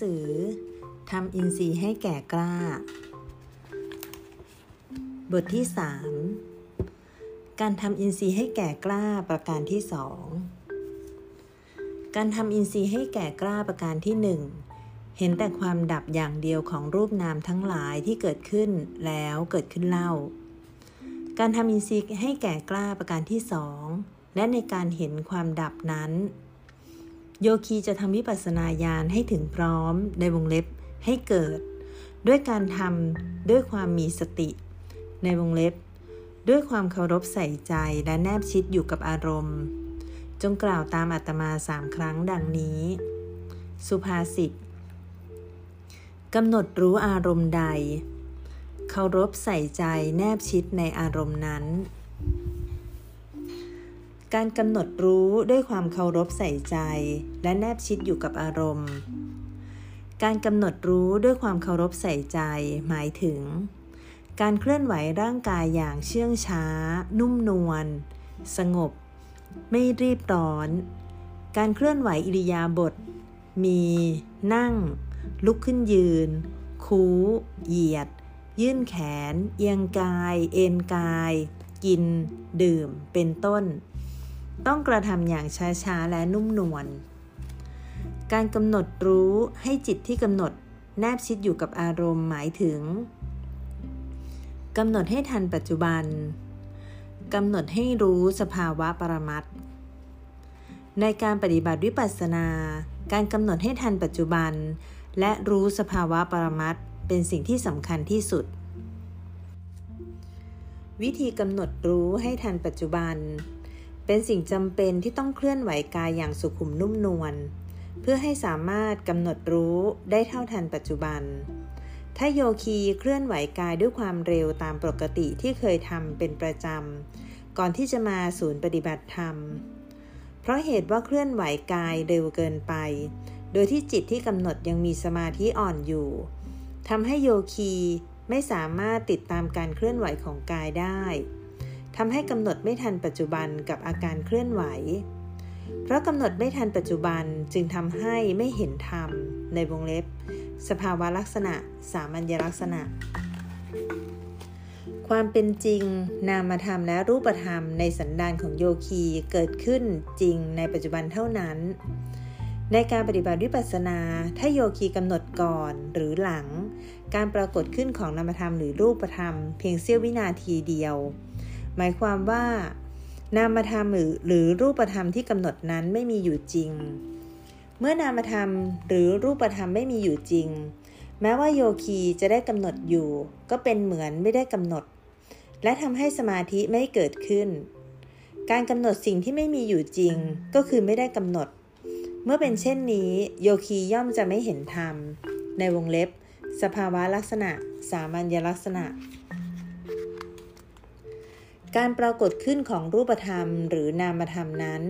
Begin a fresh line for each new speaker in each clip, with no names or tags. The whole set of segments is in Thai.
สือทำอินทรีย์ให้แก่กล้า บทที่ 3 การทำอินทรีย์ให้แก่กล้าประการที่สองการทำอินทรีย์ให้แก่กล้าประการที่หนึ่งเห็นแต่ความดับอย่างเดียวของรูปนามทั้งหลายที่เกิดขึ้นแล้วเกิดขึ้นเล่า การทำอินทรีย์ให้แก่กล้าประการที่สองและในการเห็นความดับนั้น โยคีจะทำวิปัสสนาญาณให้ถึงพร้อมในวงเล็บให้เกิด ด้วยการทำด้วยความมีสติ ในวงเล็บ ด้วยความเคารพใส่ใจและแนบชิดอยู่กับอารมณ์ จงกล่าวตามอัตมาสามครั้งดังนี้ สุภาษิตกำหนดรู้อารมณ์ใด เคารพใส่ใจแนบชิดในอารมณ์นั้น การกำหนดรู้ด้วยความเคารพใส่ใจ และแนบชิดอยู่กับอารมณ์ การกำหนดรู้ด้วยความเคารพใส่ใจ หมายถึง การเคลื่อนไหวร่างกายอย่างเชื่องช้า นุ่มนวล สงบ ไม่รีบร้อน การเคลื่อนไหวอิริยาบถ มี นั่ง ลุกขึ้นยืน คูเหยียด ยื่นแขน เอียงกาย เอ็นกาย กิน ดื่ม เป็นต้น ต้องกระทำอย่างช้าๆ และนุ่มนวล การกำหนดรู้ให้จิตที่กำหนดแนบชิดอยู่กับอารมณ์หมายถึงกำหนดให้ทันปัจจุบันกำหนดให้รู้สภาวะปรมัตในการปฏิบัติวิปัสสนา การกำหนดให้ทันปัจจุบัน และรู้สภาวะปรมัตเป็นสิ่งที่สำคัญที่สุด วิธีกำหนดรู้ให้ทันปัจจุบัน เป็นสิ่งจำเป็นที่ต้องเคลื่อนไหวกายอย่างสุขุมนุ่มนวลเพื่อให้สามารถกำหนดรู้ได้เท่าทันปัจจุบัน ถ้าโยคีเคลื่อนไหวกายด้วยความเร็วตามปกติที่เคยทำเป็นประจำก่อนที่จะมาศูนย์ปฏิบัติธรรม เพราะเหตุว่าเคลื่อนไหวกายเร็วเกินไป โดยที่จิตที่กำหนดยังมีสมาธิอ่อนอยู่ทำให้โยคีไม่สามารถติดตามการเคลื่อนไหวของกายได้ ทำให้กำหนดไม่ทันปัจจุบันกับอาการเคลื่อนไหว เพราะกำหนดไม่ทันปัจจุบันจึงทำให้ไม่เห็นธรรมในวงเล็บ สภาวะลักษณะ สามัญลักษณะ ความเป็นจริง นามธรรมและรูปธรรมในสันดานของโยคีเกิดขึ้นจริงในปัจจุบันเท่านั้น ในการปฏิบัติวิปัสสนาถ้าโยคีกำหนดก่อนหรือหลัง การปรากฏขึ้นของนามธรรมหรือรูปธรรม เพียงเสี้ยววินาทีเดียว หมายความว่า นามธรรมหรือหรือรูปธรรมที่กำหนดนั้นไม่มีอยู่จริง เมื่อนามธรรมหรือรูปธรรมไม่มีอยู่จริง แม้ว่าโยคีจะได้กำหนดอยู่ ก็เป็นเหมือนไม่ได้กำหนด และทำให้สมาธิไม่เกิดขึ้น การกำหนดสิ่งที่ไม่มีอยู่จริง ก็คือไม่ได้กำหนด เมื่อเป็นเช่นนี้ โยคีย่อมจะไม่เห็นธรรม ในวงเล็บ สภาวะลักษณะ สามัญลักษณะ การปรากฏขึ้นของรูปธรรมหรือนามธรรมนั้น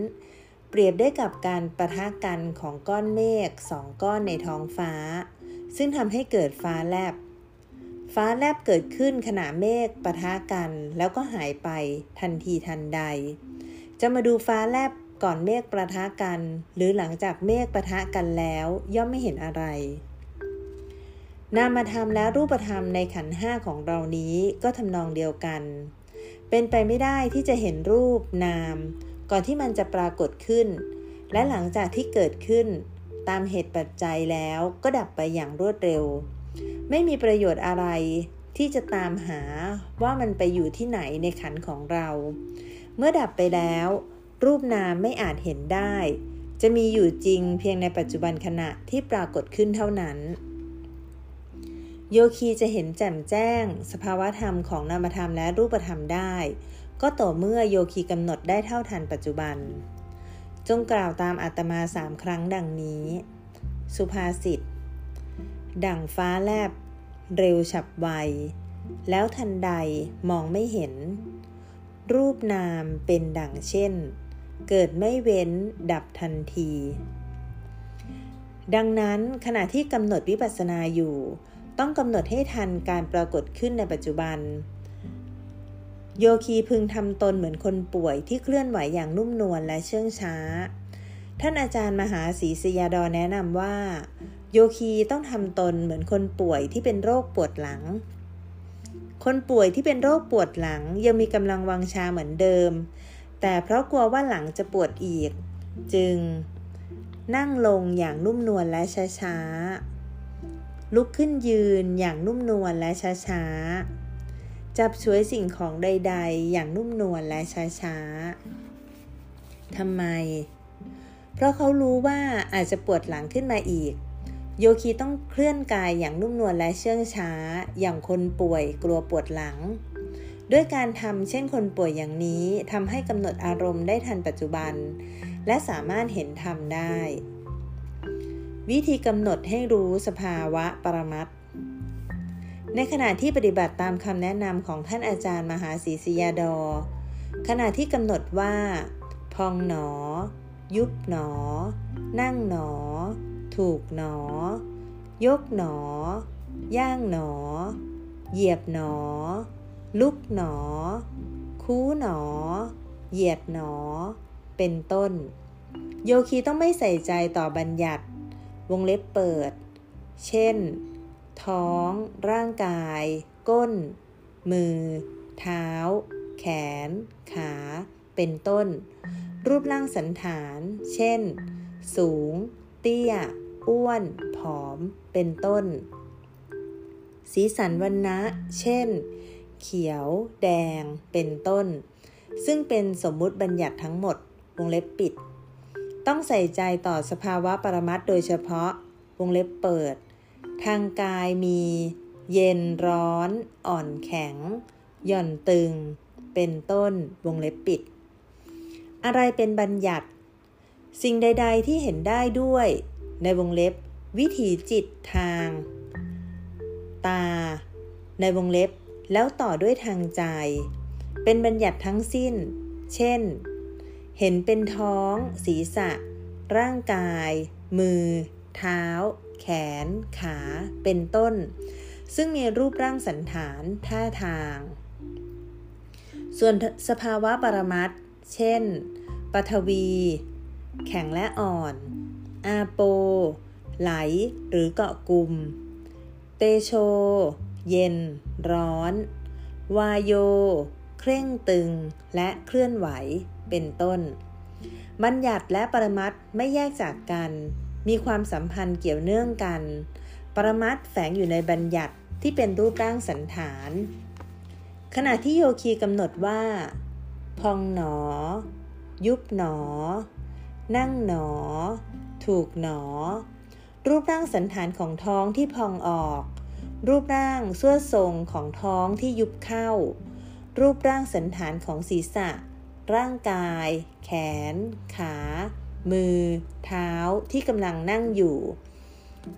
เปรียบได้กับการประทะกันของก้อนเมฆสองก้อนในท้องฟ้า ซึ่งทำให้เกิดฟ้าแลบ ฟ้าแลบเกิดขึ้นขณะเมฆประทะกันแล้วก็หายไปทันทีทันใด จะมาดูฟ้าแลบก่อนเมฆประทะกัน หรือหลังจากเมฆประทะกันแล้วย่อมไม่เห็นอะไร นามธรรมและรูปธรรมในขันห้าของเรานี้ก็ทำนองเดียวกัน เป็นไปไม่ได้ที่จะเห็นรูปนาม ก่อนที่มันจะปรากฏขึ้น และหลังจากที่เกิดขึ้น ตามเหตุปัจจัยแล้วก็ดับไปอย่างรวดเร็ว ไม่มีประโยชน์อะไรที่จะตามหาว่ามันไปอยู่ที่ไหนในขันของเรา เมื่อดับไปแล้ว รูปนามไม่อาจเห็นได้ จะมีอยู่จริงเพียงในปัจจุบันขณะที่ปรากฏขึ้นเท่านั้น โยคีจะเห็นแจ่มแจ้ง สภาวะธรรมของนามธรรมและรูปธรรมได้ ก็ต่อเมื่อโยคีกำหนดได้เท่าทันปัจจุบัน จงกล่าวตามอัตมาสามครั้งดังนี้ สุภาษิต ดั่งฟ้าแลบ เร็วฉับไว แล้วทันใดมองไม่เห็น รูปนามเป็นดั่งเช่น เกิดไม่เว้นดับทันที ดังนั้นขณะที่กำหนดวิปัสสนาอยู่ ต้องกำหนดให้ทันการปรากฏขึ้นในปัจจุบัน โยคีพึงทำตนเหมือนคนป่วยที่เคลื่อนไหวอย่างนุ่มนวลและเชื่องช้า ท่านอาจารย์มหาศรีสยาดอแนะนำว่า โยคีต้องทำตนเหมือนคนป่วยที่เป็นโรคปวดหลัง คนป่วยที่เป็นโรคปวดหลังยังมีกำลังวังชาเหมือนเดิม แต่เพราะกลัวว่าหลังจะปวดอีก จึง นั่งลงอย่างนุ่มนวลและช้าๆ ลุกขึ้นยืนอย่างนุ่มนวลและช้าๆ จับช่วยสิ่งของใดๆ อย่างนุ่มนวลและช้าๆ ทำไม เพราะเขารู้ว่าอาจจะปวดหลังขึ้นมาอีก โยคีต้องเคลื่อนกายอย่างนุ่มนวลและเชื่องช้า อย่างคนป่วยกลัวปวดหลัง ด้วยการทำเช่นคนป่วยอย่างนี้ทำให้กำหนดอารมณ์ได้ทันปัจจุบัน และสามารถเห็นธรรมได้ วิธีกำหนดให้รู้สภาวะปรมัตในขณะที่ปฏิบัติตามคำแนะนำของท่านอาจารย์มหาศรีสยาดอ ขณะที่กำหนดว่า พองหนอ ยุบหนอ นั่งหนอ ถูกหนอ ยกหนอ ย่างหนอ เหยียบหนอ ลุกหนอ คูหนอ เหยียดหนอ เป็นต้น โยคีต้องไม่ใส่ใจต่อบัญญัติ วงเล็บเปิด เช่น ท้อง ร่างกาย ก้น มือ เท้า แขน ขา เป็นต้น รูปร่างสันฐาน เช่น สูง เตี้ย อ้วน ผอม เป็นต้น สีสันวันนะเช่น เขียว แดง เป็นต้น ซึ่งเป็นสมมุติบัญญัติทั้งหมด วงเล็บปิด ต้องใส่ใจต่อสภาวะปรมัตโดยเฉพาะ วงเล็บเปิด ทางกายมี เย็นร้อน อ่อนแข็ง หย่อนตึง เป็นต้น วงเล็บปิด อะไรเป็นบัญญัติ สิ่งใด ๆ ที่เห็นได้ด้วย ในวงเล็บ วิถีจิตทาง ตา ในวงเล็บ แล้วต่อด้วยทางใจ เป็นบัญญัติทั้งสิ้น เช่น เห็นเป็นท้อง ศีรษะ ร่างกาย มือ เท้า แขน ขา เป็นต้น ซึ่งมีรูปร่างสันฐาน ท่าทาง ส่วนสภาวะปรมัตเช่นปฐวี แข็งและอ่อน อาโป ไหล หรือเกาะกลุ่ม เตโช เย็น ร้อน วายโย เคร่งตึง และเคลื่อนไหว เป็นต้น บัญญัติและปรมัตไม่แยกจากกัน มีความสัมพันธ์เกี่ยวเนื่องกัน ปรมัตแฝงอยู่ในบัญญัติที่เป็นรูปร่างสันฐาน ขณะที่โยคีกำหนดว่า พองหนอ ยุบหนอ นั่งหนอ ถูกหนอ รูปร่างสันฐานของท้องที่พองออก รูปร่างส่วทรงของท้องที่ยุบเข้า รูปร่างสันฐานของศีรษะ ร่างกาย แขน ขา มือ เท้าที่กำลังนั่งอยู่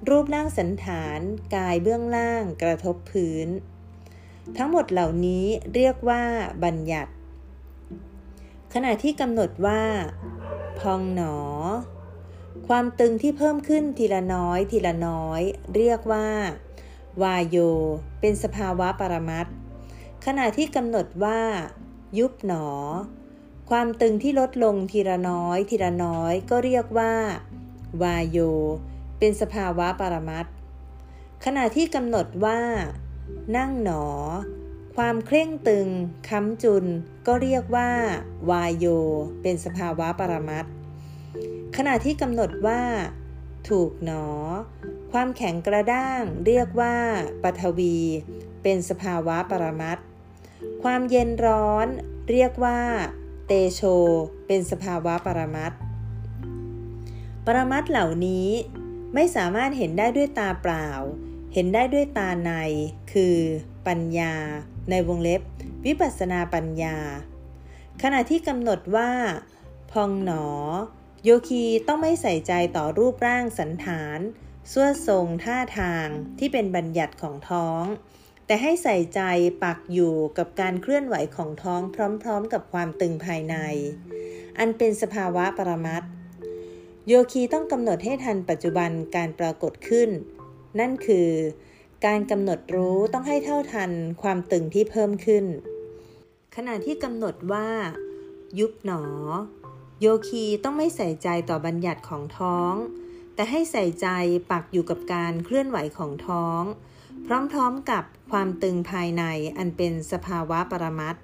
รูปร่างสันฐานกายเบื้องล่างกระทบพื้น ทั้งหมดเหล่านี้เรียกว่าบัญญัติ ขณะที่กำหนดว่า พองหนอ ความตึงที่เพิ่มขึ้นทีละน้อยทีละน้อย เรียกว่า วายโย เป็นสภาวะปรมัตขณะที่กำหนดว่า ยุบหนอ ความตึงที่ลดลงทีละน้อยทีละน้อยก็เรียกว่า วายโย เป็นสภาวะปรมัตขณะที่กำหนดว่า นั่งหนอ ความเคร่งตึงค้ำจุน ก็เรียกว่า วายโย เป็นสภาวะปรมัตถขณะที่กำหนดว่า ถูกหนอ ความแข็งกระด้าง เรียกว่าปฐวี เป็นสภาวะปรมัตความเย็นร้อน เรียกว่า เตโช เป็นสภาวะปรมัตปรมัตเหล่านี้ไม่สามารถเห็นได้ด้วยตาเปล่า เห็นได้ด้วยตาใน คือปัญญา ในวงเล็บ วิปัสนาปัญญา ขณะที่กำหนดว่า พองหนอ โยคีต้องไม่ใส่ใจต่อรูปร่างสันฐานส่วทรงท่าทางที่เป็นบัญญัติของท้อง แต่ให้ใส่ใจปักอยู่กับการเคลื่อนไหวของท้องพร้อมๆ กับความตึงภายใน อันเป็นสภาวะปรมัตโยคีต้องกำหนดให้ทันปัจจุบันการปรากฏขึ้น นั่นคือ การกำหนดรู้ต้องให้เท่าทันความตึงที่เพิ่มขึ้น ขณะที่กำหนดว่า ยุบหนอ โยคีต้องไม่ใส่ใจต่อบัญญัติของท้อง แต่ให้ใส่ใจปักอยู่กับการเคลื่อนไหวของท้อง พร้อมๆกับความตึงภายในอันเป็นสภาวะปรมัต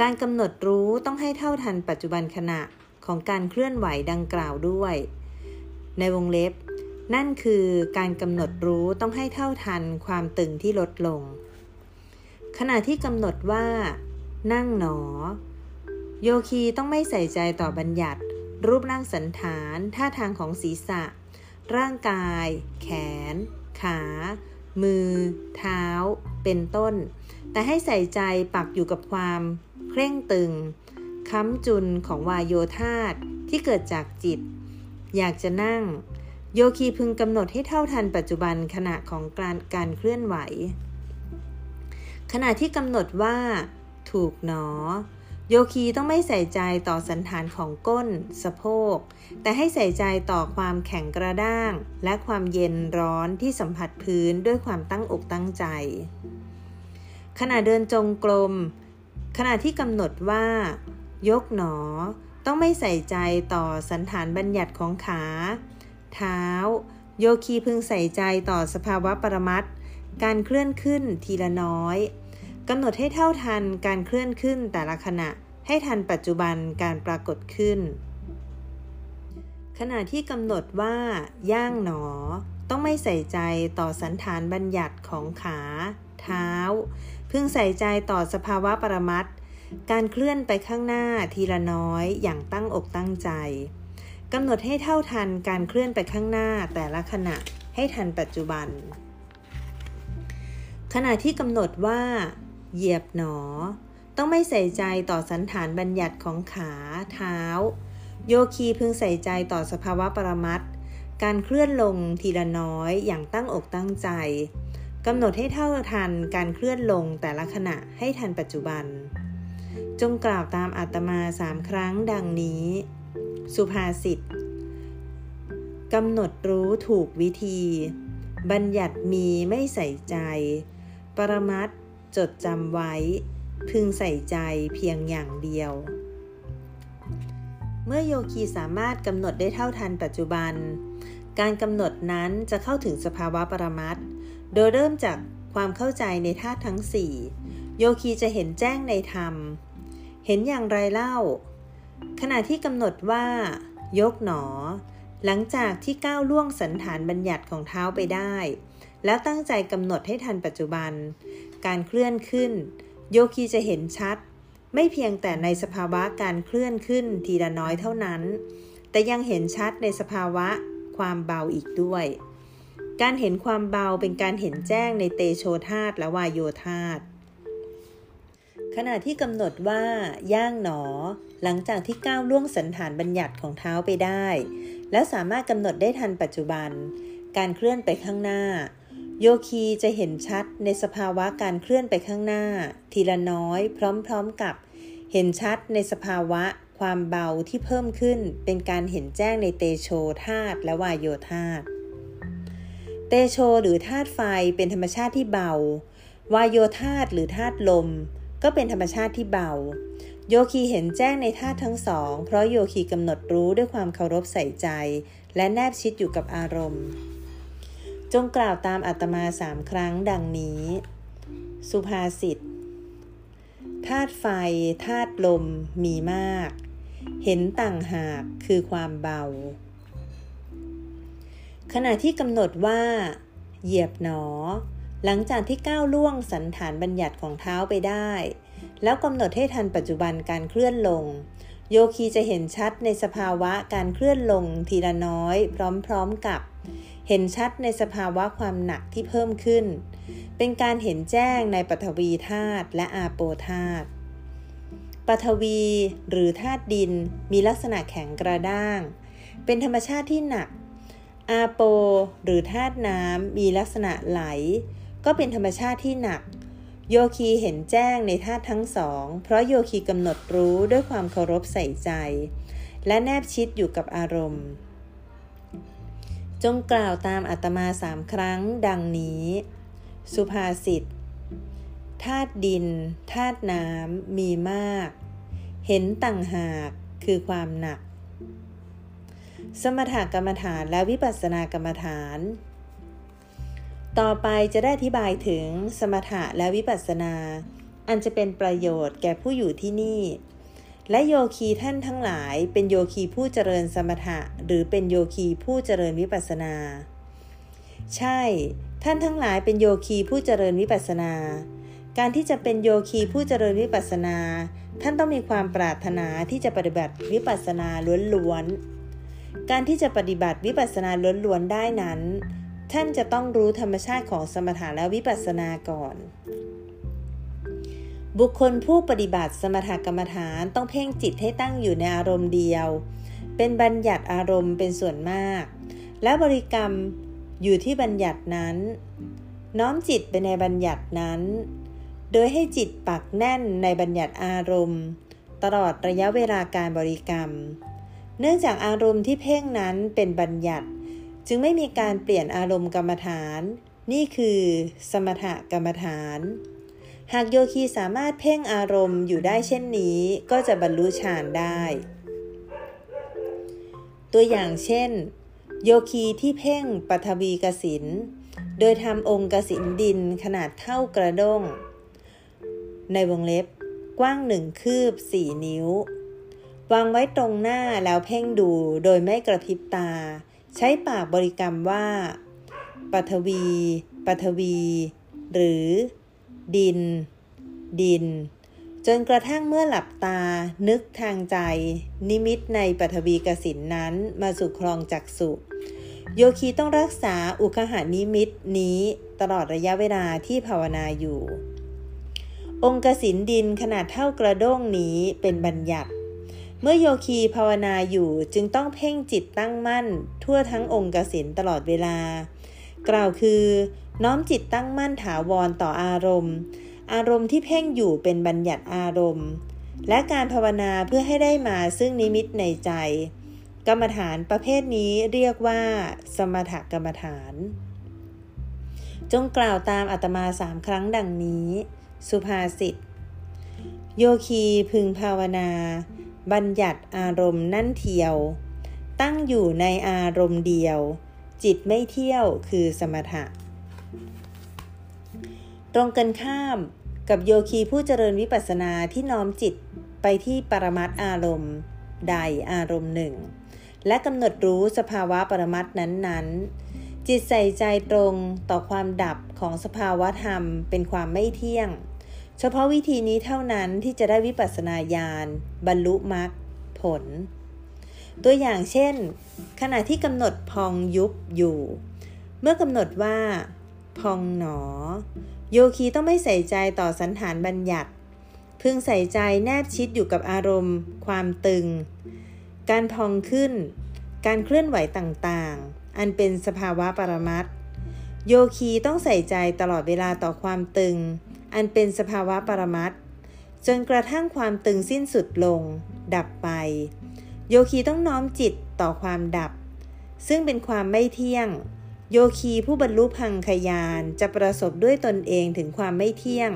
การกำหนดรู้ต้องให้เท่าทันปัจจุบันขณะของการเคลื่อนไหวดังกล่าวด้วย ในวงเล็บ นั่นคือการกำหนดรู้ต้องให้เท่าทันความตึงที่ลดลง ขณะที่กำหนดว่า นั่งหนอ โยคีต้องไม่ใส่ใจต่อบัญญัติ รูปร่างสันฐาน ท่าทางของศีรษะ ร่างกาย แขน ขา มือ เท้า เป็นต้น แต่ให้ใส่ใจปักอยู่กับความเคร่งตึง ค้ำจุนของวายโยธาตที่เกิดจากจิต อยากจะนั่ง โยคีพึงกำหนดให้เท่าทันปัจจุบันขณะของการการเคลื่อนไหว ขณะที่กำหนดว่า ถูกหนอ โยคีต้องไม่ใส่ใจต่อสันฐานของก้น สะโพก แต่ให้ใส่ใจต่อความแข็งกระด้าง และความเย็นร้อนที่สัมผัสพื้นด้วยความตั้งอกตั้งใจ ขณะเดินจงกรมขณะที่กำหนดว่า ยกหนอ ต้องไม่ใส่ใจต่อสันฐานบัญญัติของขา เท้า โยคีพึงใส่ใจต่อสภาวะปรมัตการเคลื่อนขึ้นทีละน้อย กำหนดให้เท่าทันการเคลื่อนขึ้นแต่ละขณะให้ทันปัจจุบันการปรากฏขึ้น ขณะที่กำหนดว่า ย่างหนอ ต้องไม่ใส่ใจต่อสันฐานบัญญัติของขา เท้า พึงใส่ใจต่อสภาวะปรมัตการเคลื่อนไปข้างหน้าทีละน้อยอย่างตั้งอกตั้งใจกำหนดให้เท่าทันการเคลื่อนไปข้างหน้าแต่ละขณะให้ทันปัจจุบัน ขณะที่กำหนดว่า เหยียบหนอ ต้องไม่ใส่ใจต่อสันฐานบัญญัติของขาเท้า โยคีพึงใส่ใจต่อสภาวะปรมัตการเคลื่อนลงทีละน้อยอย่างตั้งอกตั้งใจกำหนดให้เท่าทันการเคลื่อนลงแต่ละขณะให้ทันปัจจุบัน จงกล่าวตามอาตมาสามครั้งดังนี้ สุภาษิตกำหนดรู้ถูกวิธี บัญญัติมีไม่ใส่ใจ ปรมัต จดจำไว้ พึงใส่ใจเพียงอย่างเดียว เมื่อโยคีสามารถกำหนดได้เท่าทันปัจจุบัน การกำหนดนั้นจะเข้าถึงสภาวะปรมัตโดยเริ่มจากความเข้าใจในธาตุทั้งสี่โยคีจะเห็นแจ้งในธรรม เห็นอย่างไรเล่า ขณะที่กำหนดว่า ยกหนอ หลังจากที่ก้าวล่วงสันฐานบัญญัติของเท้าไปได้ แล้วตั้งใจกำหนดให้ทันปัจจุบัน การเคลื่อนขึ้น โยคีจะเห็นชัด ไม่เพียงแต่ในสภาวะการเคลื่อนขึ้นทีละน้อยเท่านั้น แต่ยังเห็นชัดในสภาวะความเบาอีกด้วย การเห็นความเบาเป็นการเห็นแจ้งในเตโชธาตและวายโยธาตขณะที่กำหนดว่า ย่างหนอ หลังจากที่ก้าวล่วงสันฐานบัญญัติของเท้าไปได้ แล้วสามารถกำหนดได้ทันปัจจุบัน การเคลื่อนไปข้างหน้า โยคีจะเห็นชัดในสภาวะการเคลื่อนไปข้างหน้า ทีละน้อย พร้อมๆกับ เห็นชัดในสภาวะความเบาที่เพิ่มขึ้นเป็นการเห็นแจ้งในเตโชธาตและวายโยธาตเตโชหรือธาตุไฟเป็นธรรมชาติที่เบา วายโยธาตหรือธาตุลม ก็เป็นธรรมชาติที่เบา โยคีเห็นแจ้งในธาตุทั้งสอง เพราะโยคีกำหนดรู้ด้วยความเคารพใส่ใจ และแนบชิดอยู่กับอารมณ์ จงกล่าวตามอัตมาสามครั้งดังนี้ สุภาษิตธาตุไฟธาตุลมมีมาก เห็นต่างหากคือความเบา ขณะที่กำหนดว่า เหยียบหนอ หลังจากที่ก้าวล่วงสันฐานบัญญัติของเท้าไปได้ แล้วกำหนดให้ทันปัจจุบันการเคลื่อนลง โยคีจะเห็นชัดในสภาวะการเคลื่อนลงทีละน้อย พร้อมๆกับ เห็นชัดในสภาวะความหนักที่เพิ่มขึ้น เป็นการเห็นแจ้งในปฐวีธาตุและอาโปธาตุปฐวีหรือธาตุดินมีลักษณะแข็งกระด้าง เป็นธรรมชาติที่หนัก อาโปหรือธาตุน้ำมีลักษณะไหล ก็เป็นธรรมชาติที่หนัก โยคีเห็นแจ้งในธาตุทั้งสอง เพราะโยคีกำหนดรู้ด้วยความเคารพใส่ใจ และแนบชิดอยู่กับอารมณ์ จงกล่าวตามอัตมาสามครั้งดังนี้ สุภาษิตธาตุดินธาตุน้ำมีมาก เห็นต่างหากคือความหนัก สมถกรรมฐานและวิปัสสนากรรมฐาน ต่อไปจะได้อธิบายถึงสมถะและวิปัสสนา อันจะเป็นประโยชน์แก่ผู้อยู่ที่นี่ และโยคีท่านทั้งหลายเป็นโยคีผู้เจริญสมถะ หรือเป็นโยคีผู้เจริญวิปัสนา ใช่ ท่านทั้งหลายเป็นโยคีผู้เจริญวิปัสนา การที่จะเป็นโยคีผู้เจริญวิปัสนา ท่านต้องมีความปรารถนาที่จะปฏิบัติวิปัสนาล้วนๆ การที่จะปฏิบัติวิปัสสนาล้วนๆได้นั้น ท่านจะต้องรู้ธรรมชาติของสมถะและวิปัสสนาก่อน บุคคลผู้ปฏิบัติสมถกรรมฐานต้องเพ่งจิตให้ตั้งอยู่ในอารมณ์เดียว เป็นบัญญัติอารมณ์เป็นส่วนมาก และบริกรรมอยู่ที่บัญญัตินั้น น้อมจิตไปในบัญญัตินั้น โดยให้จิตปักแน่นในบัญญัติอารมณ์ ตลอดระยะเวลาการบริกรรม เนื่องจากอารมณ์ที่เพ่งนั้นเป็นบัญญัติ จึงไม่มีการเปลี่ยนอารมณ์กรรมฐาน นี่คือ สมถกรรมฐาน หากโยคีสามารถเพ่งอารมณ์อยู่ได้เช่นนี้ ก็จะบรรลุฌานได้ ตัวอย่างเช่น โยคีที่เพ่งปฐวีกสิน โดยทำองค์กสินดินขนาดเท่ากระด้ง ในวงเล็บกว้างหนึ่งคืบสี่นิ้ว วางไว้ตรงหน้าแล้วเพ่งดูโดยไม่กระพริบตา ใช้ปากบริกรรมว่าปัทวีปัทวี หรือ ดิน ดิน จนกระทั่งเมื่อหลับตา นึกทางใจ นิมิตในปัทวีกสินนั้นมาสู่คลองจักสุ โยคีต้องรักษาอุคหานิมิตนี้ตลอดระยะเวลาที่ภาวนาอยู่ องค์กสินดินขนาดเท่ากระด้งนี้เป็นบัญญัติ เมื่อโยคีภาวนาอยู่จึงต้องเพ่งจิตตั้งมั่น ทั่วทั้งองค์กสินตลอดเวลา กล่าวคือ น้อมจิตตั้งมั่นถาวรต่ออารมณ์ อารมณ์ที่เพ่งอยู่เป็นบัญญัติอารมณ์ และการภาวนาเพื่อให้ได้มาซึ่งนิมิตในใจ กรรมฐานประเภทนี้เรียกว่า สมถกรรมฐาน จงกล่าวตามอัตมาสามครั้งดังนี้ สุภาษิตโยคีพึงภาวนา บัญญัติอารมณ์นั่นเทียว ตั้งอยู่ในอารมณ์เดียว จิตไม่เที่ยวคือสมถะ ตรงกันข้ามกับโยคีผู้เจริญวิปัสสนาที่น้อมจิตไปที่ปรมัตอารมณ์ ใดอารมณ์หนึ่ง และกำหนดรู้สภาวะปรมัตนั้นๆ จิตใส่ใจตรงต่อความดับของสภาวะธรรมเป็นความไม่เที่ยง เฉพาะวิธีนี้เท่านั้นที่จะได้วิปัสสนาญาณบรรลุมรรคผล ตัวอย่างเช่น ขณะที่กำหนดพองยุบอยู่ เมื่อกำหนดว่า พองหนอ โยคีต้องไม่ใส่ใจต่อสันฐานบัญญัติ พึงใส่ใจแนบชิดอยู่กับอารมณ์ ความตึง การพองขึ้น การเคลื่อนไหวต่างๆ อันเป็นสภาวะปรมัตโยคีต้องใส่ใจตลอดเวลาต่อความตึง อันเป็นสภาวะปรมัตจนกระทั่งความตึงสิ้นสุดลง ดับไป โยคีต้องน้อมจิตต่อความดับ ซึ่งเป็นความไม่เที่ยง โยคีผู้บรรลุพังขยานจะประสบด้วยตนเองถึงความไม่เที่ยง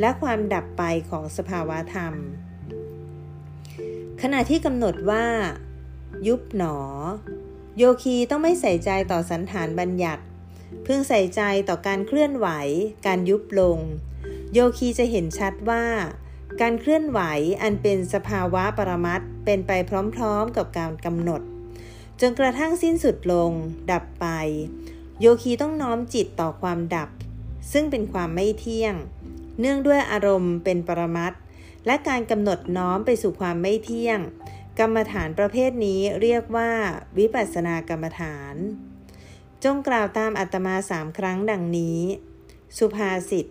และความดับไปของสภาวะธรรม ขณะที่กำหนดว่า ยุบหนอ โยคีต้องไม่ใส่ใจต่อสันฐานบัญญัติเพึงใส่ใจต่อการเคลื่อนไหว การยุบลง โยคีจะเห็นชัดว่า การเคลื่อนไหวอันเป็นสภาวะปรมัตเป็นไปพร้อมๆกับการกำหนด จนกระทั่งสิ้นสุดลง ดับไป โยคีต้องน้อมจิตต่อความดับ ซึ่งเป็นความไม่เที่ยง เนื่องด้วยอารมณ์เป็นปรมัตและการกำหนดน้อมไปสู่ความไม่เที่ยง กรรมฐานประเภทนี้เรียกว่าวิปัสสนากรรมฐาน จงกล่าวตามอัตมาสามครั้งดังนี้ สุภาษิต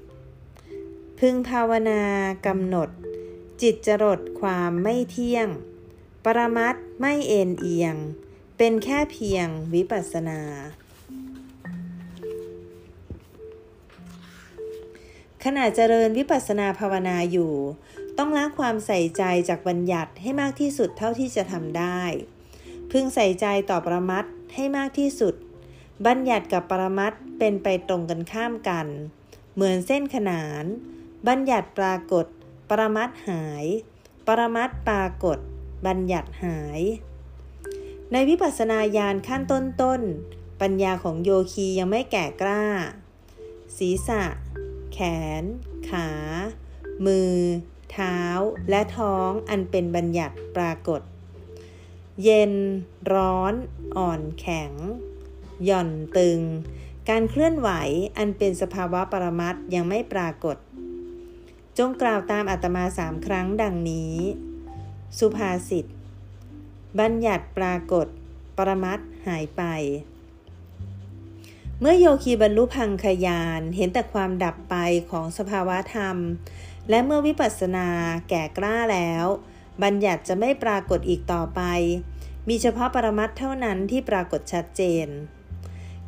พึงภาวนากำหนด จิตจรดความไม่เที่ยง ปรมัตไม่เอ็นเอียง เป็นแค่เพียงวิปัสนา ขณะเจริญวิปัสนาภาวนาอยู่ ต้องละความใส่ใจจากบัญญัติให้มากที่สุดเท่าที่จะทำได้ พึงใส่ใจต่อปรมัตให้มากที่สุด บัญญัติกับปรมัตเป็นไปตรงกันข้ามกัน เหมือนเส้นขนาน บัญญัติปรากฏ ปรมัตหาย ปรมัตปรากฏ บัญญัติหาย ในวิปัสสนาญาณขั้นต้นๆ ปัญญาของโยคียังไม่แก่กล้า ศีรษะ แขน ขา มือ เท้า และท้องอันเป็นบัญญัติปรากฏ เย็น ร้อน อ่อนแข็ง หย่อนตึง การเคลื่อนไหวอันเป็นสภาวะปรมัตยังไม่ปรากฏ จงกล่าวตามอัตมาสามครั้งดังนี้ สุภาษิต บัญญัติปรากฏ ปรมัตหายไป เมื่อโยคีบรรลุพังคยานเห็นแต่ความดับไปของสภาวะธรรม และเมื่อวิปัสสนาแก่กล้าแล้ว บัญญัติจะไม่ปรากฏอีกต่อไป มีเฉพาะปรมัตเท่านั้นที่ปรากฏชัดเจน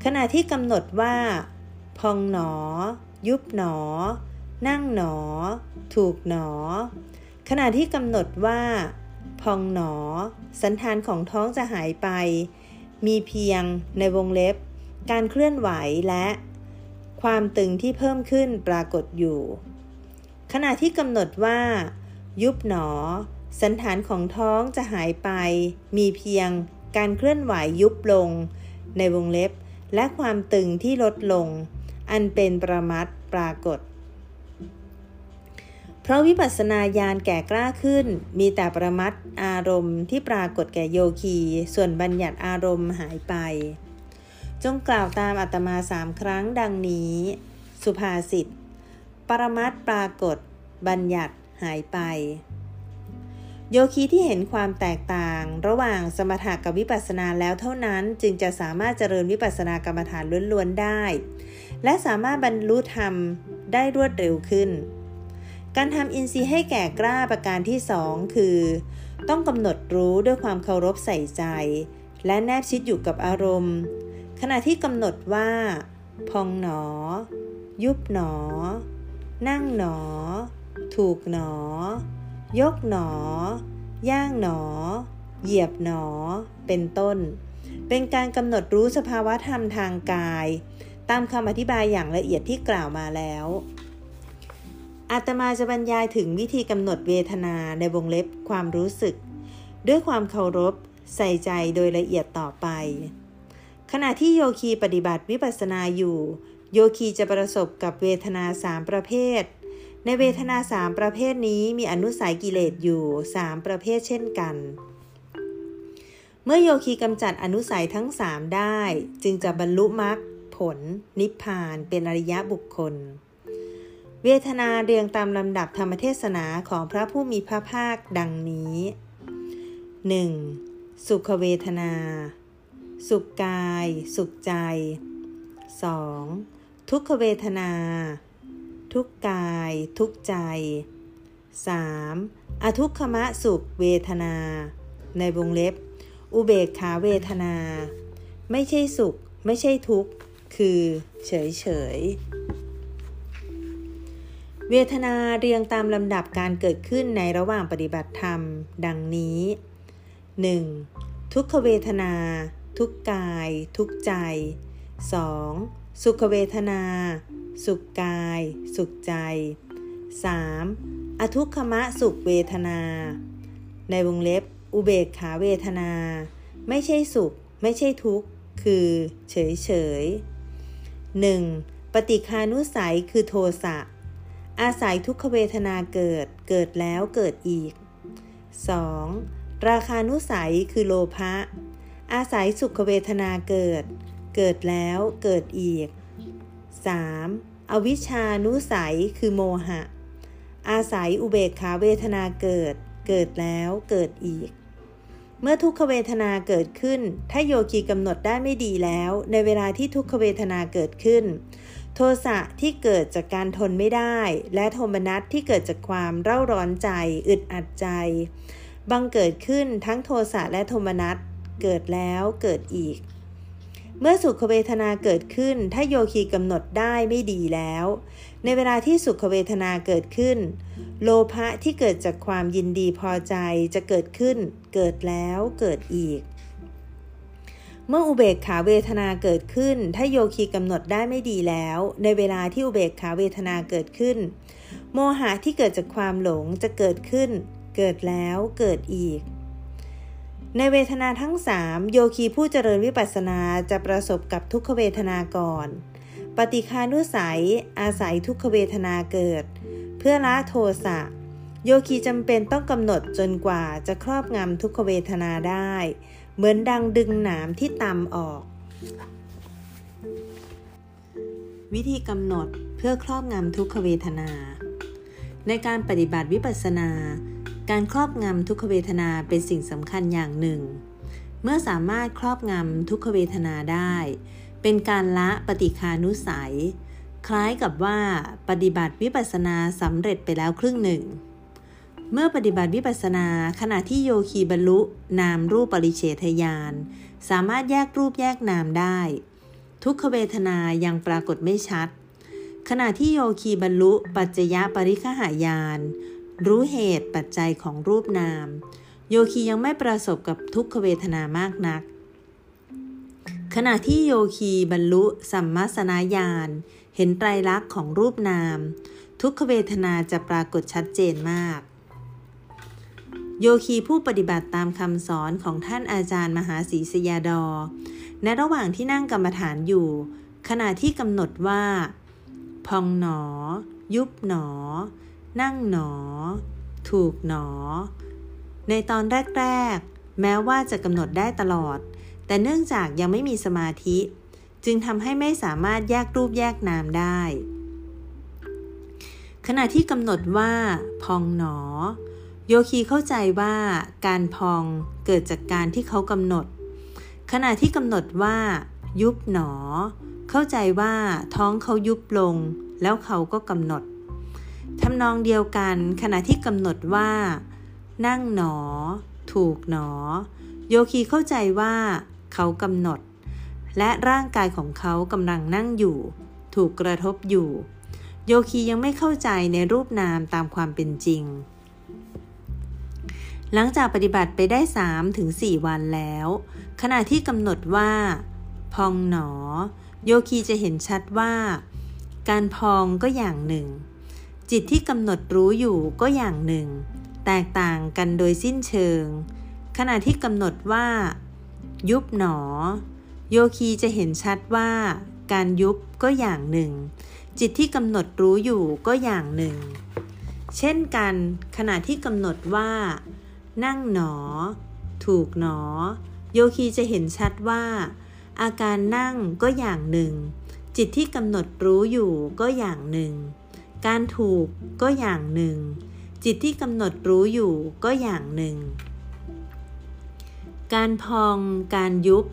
ขณะที่กำหนดว่า พองหนอ ยุบหนอ นั่งหนอ ถูกหนอ ขณะที่กำหนดว่า พองหนอ สันฐานของท้องจะหายไป มีเพียงในวงเล็บ การเคลื่อนไหวและ ความตึงที่เพิ่มขึ้นปรากฏอยู่ ขณะที่กำหนดว่า ยุบหนอ สันฐานของท้องจะหายไป มีเพียงการเคลื่อนไหวยุบลง ในวงเล็บ และความตึงที่ลดลง อันเป็นประมัดปรากฏ ราะวิปัสสนาญาณแก่กล้าขึ้น มีแต่ประมัดอารมณ์ที่ปรากฏแก่โยคี ส่วนบัญญัติอารมณ์หายไป จงกล่าวตามอัตมาสามครั้งดังนี้ สุภาษิต ปรมัดปรากฏ บัญญัติหายไป โยคีที่เห็นความแตกต่าง ระหว่างสมถะกับวิปัสสนาแล้วเท่านั้นจึงจะสามารถเจริญวิปัสสนากรรมฐานล้วนๆได้ และสามารถบรรลุธรรมได้รวดเร็วขึ้น การทำอินทรีย์ให้แก่กล้าประการที่สองคือ ต้องกำหนดรู้ด้วยความเคารพใส่ใจ และแนบชิดอยู่กับอารมณ์ ขณะที่กำหนดว่า พองหนอ ยุบหนอ นั่งหนอ ถูกหนอ ยกหนอ ย่างหนอ เหยียบหนอ เป็นต้น เป็นการกำหนดรู้สภาวะธรรมทางกาย ตามคำอธิบายอย่างละเอียดที่กล่าวมาแล้ว อาตมาจะบรรยายถึงวิธีกำหนดเวทนาในวงเล็บความรู้สึก ด้วยความเคารพ ใส่ใจโดยละเอียดต่อไป ขณะที่โยคีปฏิบัติวิปัสสนาอยู่ โยคีจะประสบกับเวทนาสามประเภท ในเวทนาสามประเภทนี้มีอนุสัยกิเลสอยู่สามประเภทเช่นกัน เมื่อโยคีกำจัดอนุสัยทั้งสามได้ จึงจะบรรลุมรรคผล นิพพานเป็นอริยบุคคล เวทนาเรียงตามลำดับธรรมเทศนาของพระผู้มีพระภาคดังนี้ 1. สุขเวทนา สุขกาย สุขใจ 2. ทุกขเวทนา ทุกกาย ทุกใจ 3. อทุกขมะสุขเวทนา ในวงเล็บ อุเบกขาเวทนา ไม่ใช่สุข ไม่ใช่ทุกข์ คือ เฉยเฉย เวทนาเรียงตามลำดับการเกิดขึ้นในระหว่างปฏิบัติธรรม ดังนี้ 1. ทุกขเวทนา ทุกกาย ทุกใจ 2. สุขเวทนา สุขกาย สุขใจ 3. อทุกขมะสุขเวทนา ในวงเล็บ อุเบกขาเวทนา ไม่ใช่สุข ไม่ใช่ทุกข์ คือ เฉยเฉย 1. ปฏิคานุสัยคือโทสะ อาศัยทุกขเวทนาเกิด เกิดแล้วเกิดอีก 2. ราคานุสัยคือโลภะ อาศัยสุขเวทนาเกิด เกิดแล้วเกิดอีก 3. อวิชานุสัยคือโมหะ อาศัยอุเบกขาเวทนาเกิด เกิดแล้วเกิดอีก เมื่อทุกขเวทนาเกิดขึ้น ถ้าโยคีกำหนดได้ไม่ดีแล้ว ในเวลาที่ทุกขเวทนาเกิดขึ้น โทสะที่เกิดจากการทนไม่ได้ และโทมนัสที่เกิดจากความเร่าร้อนใจ อึดอัดใจ บังเกิดขึ้นทั้งโทสะและโทมนัสเกิดแล้วเกิดอีก เมื่อสุขเวทนาเกิดขึ้น ถ้าโยคีกำหนดได้ไม่ดีแล้ว ในเวลาที่สุขเวทนาเกิดขึ้น โลภะที่เกิดจากความยินดีพอใจจะเกิดขึ้น เกิดแล้วเกิดอีก เมื่ออุเบกขาเวทนาเกิดขึ้น ถ้าโยคีกำหนดได้ไม่ดีแล้ว ในเวลาที่อุเบกขาเวทนาเกิดขึ้น โมหะที่เกิดจากความหลงจะเกิดขึ้น เกิดแล้วเกิดอีก ในเวทนาทั้งสามโยคีผู้เจริญวิปัสสนาจะประสบกับทุกขเวทนาก่อน ปฏิคานุสัย อาศัยทุกขเวทนาเกิด เพื่อละโทสะโยคีจำเป็นต้องกำหนดจนกว่าจะครอบงำทุกขเวทนาได้ เหมือนดังดึงหนามที่ตำออก วิธีกำหนดเพื่อครอบงำทุกขเวทนา ในการปฏิบัติวิปัสสนา การครอบงำทุกขเวทนาเป็นสิ่งสำคัญอย่างหนึ่ง เมื่อสามารถครอบงำทุกขเวทนาได้ เป็นการละปฏิคานุสัย คล้ายกับว่าปฏิบัติวิปัสสนาสำเร็จไปแล้วครึ่งหนึ่ง เมื่อปฏิบัติวิปัสสนาขณะที่โยคีบรรลุนามรูปปริเฉทยาน สามารถแยกรูปแยกนามได้ ทุกขเวทนายังปรากฏไม่ชัด ขณะที่โยคีบรรลุปัจจยปริคหายาน รู้เหตุปัจจัยของรูปนาม โยคียังไม่ประสบกับทุกขเวทนามากนัก ขณะที่โยคีบรรลุสัมมาสนาญาณเห็นไตรลักษณ์ของรูปนาม ทุกขเวทนาจะปรากฏชัดเจนมาก โยคีผู้ปฏิบัติตามคำสอนของท่านอาจารย์มหาศรีสยาดอในระหว่างที่นั่งกรรมฐานอยู่ ขณะที่กำหนดว่า พองหนอ ยุบหนอ นั่งหนอ ถูกหนอ ในตอนแรก ๆ แม้ว่าจะกำหนดได้ตลอด แต่เนื่องจากยังไม่มีสมาธิ จึงทำให้ไม่สามารถแยกรูปแยกนามได้ ขณะที่กำหนดว่า พองหนอ โยคีเข้าใจว่าการพองเกิดจากการที่เขากำหนด ขณะที่กำหนดว่า ยุบหนอ เข้าใจว่าท้องเขายุบลง แล้วเขาก็กำหนดทำนองเดียวกัน ขณะที่กำหนดว่า นั่งหนอ ถูกหนอ โยคีเข้าใจว่าเขากำหนด และร่างกายของเขากำลังนั่งอยู่ ถูกกระทบอยู่ โยคียังไม่เข้าใจในรูปนามตามความเป็นจริง หลังจากปฏิบัติไปได้3ถึง4วันแล้ว ขณะที่กำหนดว่า พองหนอ โยคีจะเห็นชัดว่า การพองก็อย่างหนึ่ง จิตที่กำหนดรู้อยู่ก็อย่างหนึ่ง แตกต่างกันโดยสิ้นเชิง ขณะที่กำหนดว่า ยุบหนอ โยคีจะเห็นชัดว่า การยุบก็อย่างหนึ่ง จิตที่กำหนดรู้อยู่ก็อย่างหนึ่ง เช่นกัน ขณะที่กำหนดว่า นั่งหนอ ถูกหนอ โยคีจะเห็นชัดว่า อาการนั่งก็อย่างหนึ่ง จิตที่กำหนดรู้อยู่ก็อย่างหนึ่ง การถูกก็อย่างหนึ่ง จิตที่กำหนดรู้อยู่ก็อย่างหนึ่ง การพอง การยุบ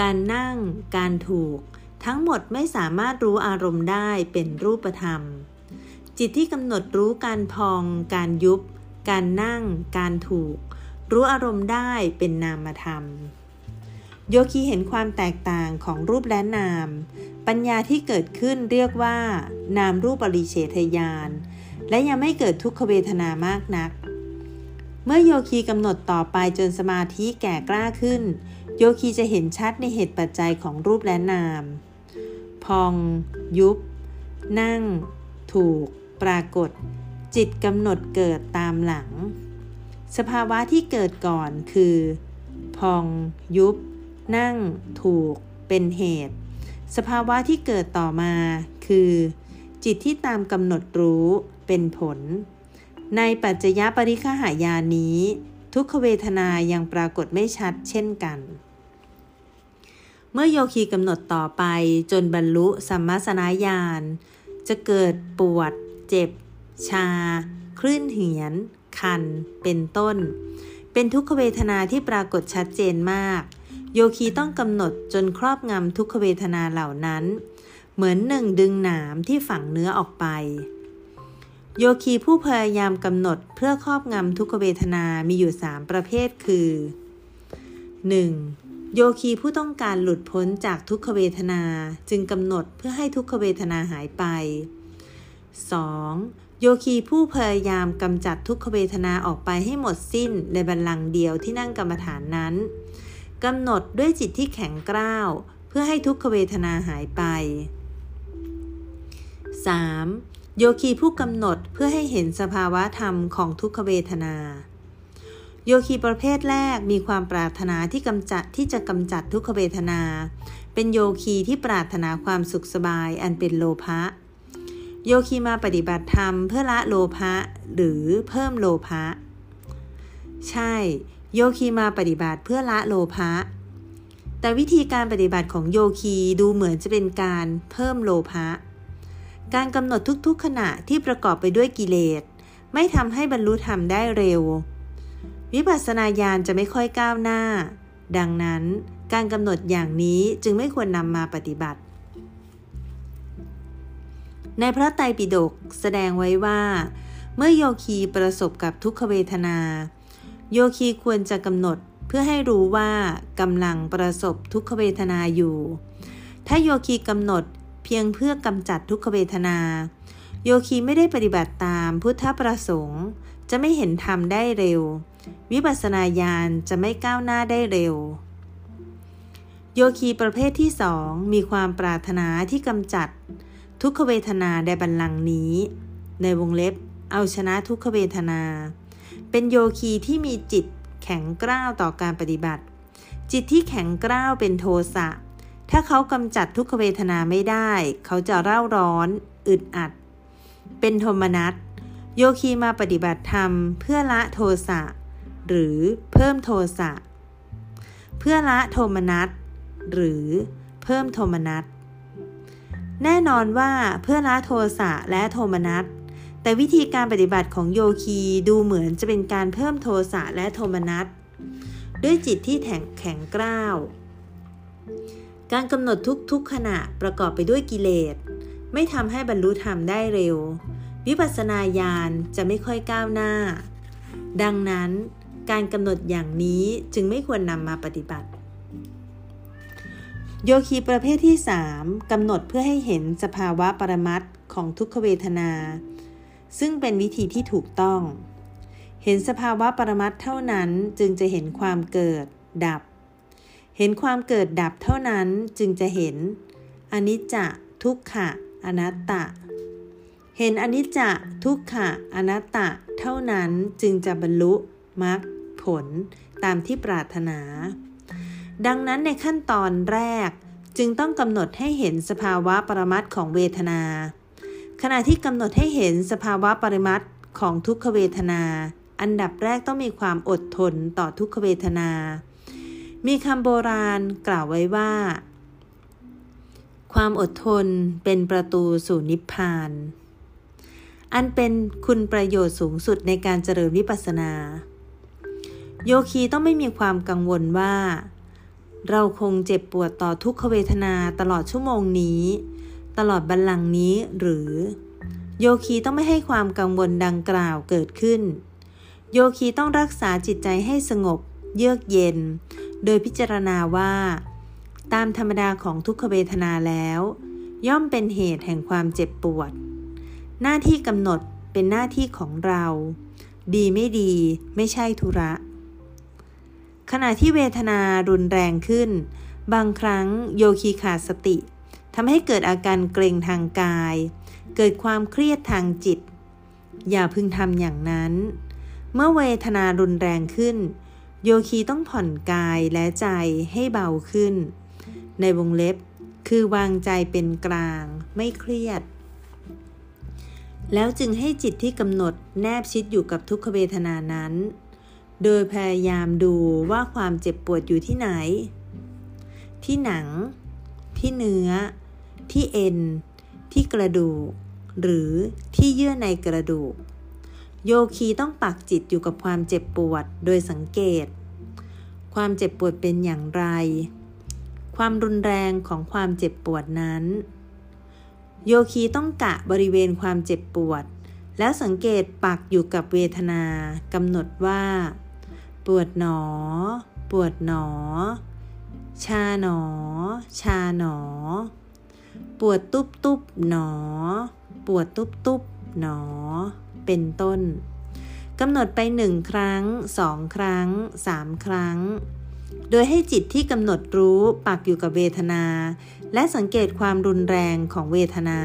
การนั่ง การถูก ทั้งหมดไม่สามารถรู้อารมณ์ได้เป็นรูปธรรมจิตที่กำหนดรู้การพอง การยุบ การนั่ง การถูก รู้อารมณ์ได้เป็นนามธรรม โยคีเห็นความแตกต่างของรูปและนาม ปัญญาที่เกิดขึ้นเรียกว่า นามรูปปริเฉทยาน และยังไม่เกิดทุกขเวทนามากนัก เมื่อโยคีกำหนดต่อไปจนสมาธิแก่กล้าขึ้น โยคีจะเห็นชัดในเหตุปัจจัยของรูปและนาม พอง ยุบ นั่ง ถูก ปรากฏ จิตกำหนดเกิดตามหลัง สภาวะที่เกิดก่อนคือ พอง ยุบ นั่ง ถูก เป็นเหตุ สภาวะที่เกิดต่อมาคือ จิตที่ตามกำหนดรู้เป็นผล ในปัจจยปริคหายานี้ ทุกขเวทนายังปรากฏไม่ชัดเช่นกันเมื่อโยคีกำหนดต่อไปจนบรรลุสัมมาสนาญาณจะเกิดปวด เจ็บ ชา คลื่นเหียน คัน เป็นต้น เป็นทุกขเวทนาที่ปรากฏชัดเจนมาก โยคีต้องกำหนดจนครอบงำทุกขเวทนาเหล่านั้น เหมือนหนึ่งดึงหนามที่ฝังเนื้อออกไป โยคีผู้พยายามกำหนดเพื่อครอบงำทุกขเวทนามีอยู่สามประเภทคือ 1. โยคีผู้ต้องการหลุดพ้นจากทุกขเวทนาจึงกำหนดเพื่อให้ทุกขเวทนาหายไป 2. โยคีผู้พยายามกำจัดทุกขเวทนาออกไปให้หมดสิ้นในบัลลังก์เดียวที่นั่งกรรมฐานนั้นกำหนดด้วยจิตที่แข็งกร้าว เพื่อให้ทุกขเวทนาหายไป 3. โยคีผู้กำหนดเพื่อให้เห็นสภาวะธรรมของทุกขเวทนา โยคีประเภทแรกมีความปรารถนาที่กำจัดที่จะกำจัดทุกขเวทนา เป็นโยคีที่ปรารถนาความสุขสบายอันเป็นโลภะ โยคีมาปฏิบัติธรรมเพื่อละโลภะหรือเพิ่มโลภะ ใช่ โยคีมาปฏิบัติเพื่อละโลภะ แต่วิธีการปฏิบัติของโยคีดูเหมือนจะเป็นการเพิ่มโลภะ การกำหนดทุกๆขณะที่ประกอบไปด้วยกิเลส ไม่ทำให้บรรลุธรรมได้เร็ว วิปัสสนาญาณจะไม่ค่อยก้าวหน้า ดังนั้นการกำหนดอย่างนี้จึงไม่ควรนำมาปฏิบัติ ในพระไตรปิฎกแสดงไว้ว่า เมื่อโยคีประสบกับทุกขเวทนา โยคีควรจะกำหนดเพื่อให้รู้ว่ากำลังประสบทุกขเวทนาอยู่ ถ้าโยคีกำหนดเพียงเพื่อกำจัดทุกขเวทนา โยคีไม่ได้ปฏิบัติตามพุทธประสงค์ จะไม่เห็นธรรมได้เร็ว วิปัสสนาญาณจะไม่ก้าวหน้าได้เร็ว โยคีประเภทที่สองมีความปรารถนาที่กำจัด ทุกขเวทนาในบัลลังก์นี้ ในวงเล็บ เอาชนะทุกขเวทนา เป็นโยคีที่มีจิตแข็งกร้าวต่อการปฏิบัติ จิตที่แข็งกร้าวเป็นโทสะถ้าเขากำจัดทุกขเวทนาไม่ได้ เขาจะเร่าร้อน อึดอัด เป็นโทมนัสโยคีมาปฏิบัติธรรม เพื่อละโทสะหรือเพิ่มโทสะเพื่อละโทมนัสหรือเพิ่มโทมนัส แน่นอนว่าเพื่อละโทสะและโทมนัส แต่วิธีการปฏิบัติของโยคีดูเหมือนจะเป็นการเพิ่มโทสะและโทมนัส ด้วยจิตที่แข็งแข็งกร้าว การกำหนดทุกๆขณะประกอบไปด้วยกิเลส ไม่ทำให้บรรลุธรรมได้เร็ว วิปัสสนาญาณจะไม่ค่อยก้าวหน้า ดังนั้นการกำหนดอย่างนี้จึงไม่ควรนำมาปฏิบัติ โยคีประเภทที่ 3กำหนดเพื่อให้เห็นสภาวะปรมัตของทุกขเวทนา ซึ่งเป็นวิธีที่ถูกต้อง เห็นสภาวะปรมัตเท่านั้นจึงจะเห็นความเกิดดับ เห็นความเกิดดับเท่านั้นจึงจะเห็น อนิจจทุกขะอนัตตะ เห็นอนิจจทุกขะอนัตตะเท่านั้นจึงจะบรรลุมรรคผลตามที่ปรารถนา ดังนั้นในขั้นตอนแรกจึงต้องกำหนดให้เห็นสภาวะปรมัตของเวทนา ขณะที่กำหนดให้เห็นสภาวะปริมัตของทุกขเวทนา อันดับแรกต้องมีความอดทนต่อทุกขเวทนา มีคำโบราณกล่าวไว้ว่า ความอดทนเป็นประตูสู่นิพพาน อันเป็นคุณประโยชน์สูงสุดในการเจริญวิปัสสนา โยคีต้องไม่มีความกังวลว่า เราคงเจ็บปวดต่อทุกขเวทนาตลอดชั่วโมงนี้ ตลอดบัลลังก์นี้หรือ โยคีต้องไม่ให้ความกังวลดังกล่าวเกิดขึ้น โยคีต้องรักษาจิตใจให้สงบ เยือกเย็น โดยพิจารณาว่า ตามธรรมดาของทุกขเวทนาแล้ว ย่อมเป็นเหตุแห่งความเจ็บปวด หน้าที่กำหนดเป็นหน้าที่ของเรา ดีไม่ดีไม่ใช่ธุระ ขณะที่เวทนารุนแรงขึ้น บางครั้งโยคีขาดสติทำให้เกิดอาการเกร็งทางกาย เกิดความเครียดทางจิต อย่าพึงทำอย่างนั้น เมื่อเวทนารุนแรงขึ้น โยคีต้องผ่อนกายและใจให้เบาขึ้น ในวงเล็บคือวางใจเป็นกลางไม่เครียด แล้วจึงให้จิตที่กำหนดแนบชิดอยู่กับทุกขเวทนานั้น โดยพยายามดูว่าความเจ็บปวดอยู่ที่ไหน ที่หนัง ที่เนื้อ ที่เอ็น ที่กระดูก หรือที่เยื่อในกระดูก โยคีต้องปักจิตอยู่กับความเจ็บปวดโดยสังเกต ความเจ็บปวดเป็นอย่างไร ความรุนแรงของความเจ็บปวดนั้น โยคีต้องกะบริเวณความเจ็บปวดแล้วสังเกตปักอยู่กับเวทนากำหนดว่า ปวดหนอ ปวดหนอ ชาหนอ ชาหนอ ปวดตุบตุบหนอ ปวดตุบตุบหนอ เป็นต้นกำหนดไปหนึ่งครั้งสองครั้งสามครั้ง โดยให้จิตที่กำหนดรู้ปักอยู่กับเวทนา และสังเกตความรุนแรงของเวทนา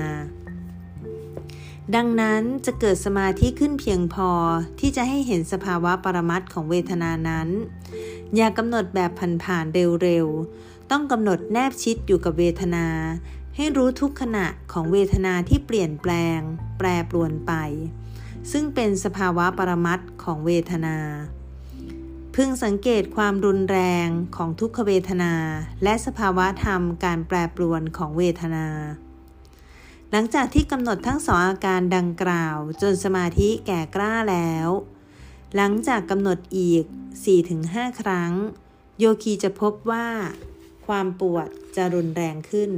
ดังนั้นจะเกิดสมาธิขึ้นเพียงพอที่จะให้เห็นสภาวะปรมัตของเวทนานั้น อย่ากำหนดแบบผ่านๆเร็วๆ ต้องกำหนดแนบชิดอยู่กับเวทนา ให้รู้ทุกขณะของเวทนาที่เปลี่ยนแปลง แปรปรวนไป ซึ่งเป็นสภาวะปรมัตของเวทนา พึงสังเกตความรุนแรงของทุกขเวทนา และสภาวะธรรมการแปรปรวนของเวทนา หลังจากที่กำหนดทั้งสองอาการดังกล่าว จนสมาธิแก่กล้าแล้ว หลังจากกำหนดอีก 4-5 ครั้ง โยคีจะพบว่า ความปวดจะรุนแรงขึ้น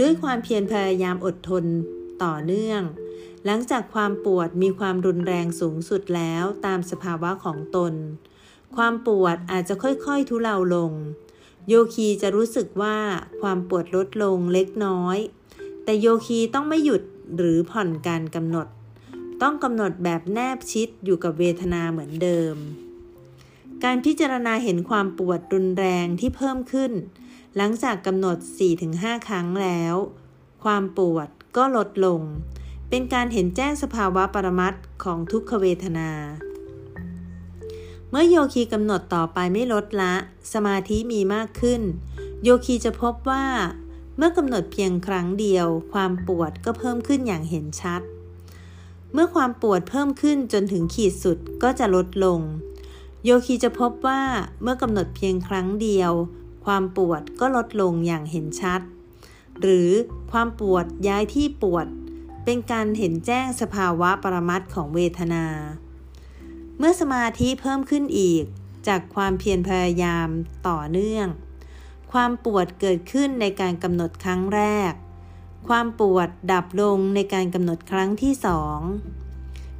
ด้วยความเพียรพยายามอดทนต่อเนื่อง หลังจากความปวดมีความรุนแรงสูงสุดแล้วตามสภาวะของตน ความปวดอาจจะค่อยๆทุเลาลง โยคีจะรู้สึกว่าความปวดลดลงเล็กน้อย แต่โยคีต้องไม่หยุดหรือผ่อนการกำหนด ต้องกำหนดแบบแนบชิดอยู่กับเวทนาเหมือนเดิม การพิจารณาเห็นความปวดรุนแรงที่เพิ่มขึ้น หลังจากกำหนด 4-5 ครั้งแล้ว ความปวดก็ลดลง เป็นการเห็นแจ้งสภาวะปรมัตของทุกขเวทนา เมื่อโยคีกำหนดต่อไปไม่ลดละ สมาธิมีมากขึ้น โยคีจะพบว่า เมื่อกำหนดเพียงครั้งเดียว ความปวดก็เพิ่มขึ้นอย่างเห็นชัด เมื่อความปวดเพิ่มขึ้นจนถึงขีดสุดก็จะลดลง โยคีจะพบว่าเมื่อกำหนดเพียงครั้งเดียว ความปวดก็ลดลงอย่างเห็นชัด หรือความปวดย้ายที่ปวด เป็นการเห็นแจ้งสภาวะปรมัตของเวทนา เมื่อสมาธิเพิ่มขึ้นอีกจากความเพียรพยายามต่อเนื่อง ความปวดเกิดขึ้นในการกำหนดครั้งแรก ความปวดดับลงในการกำหนดครั้งที่สอง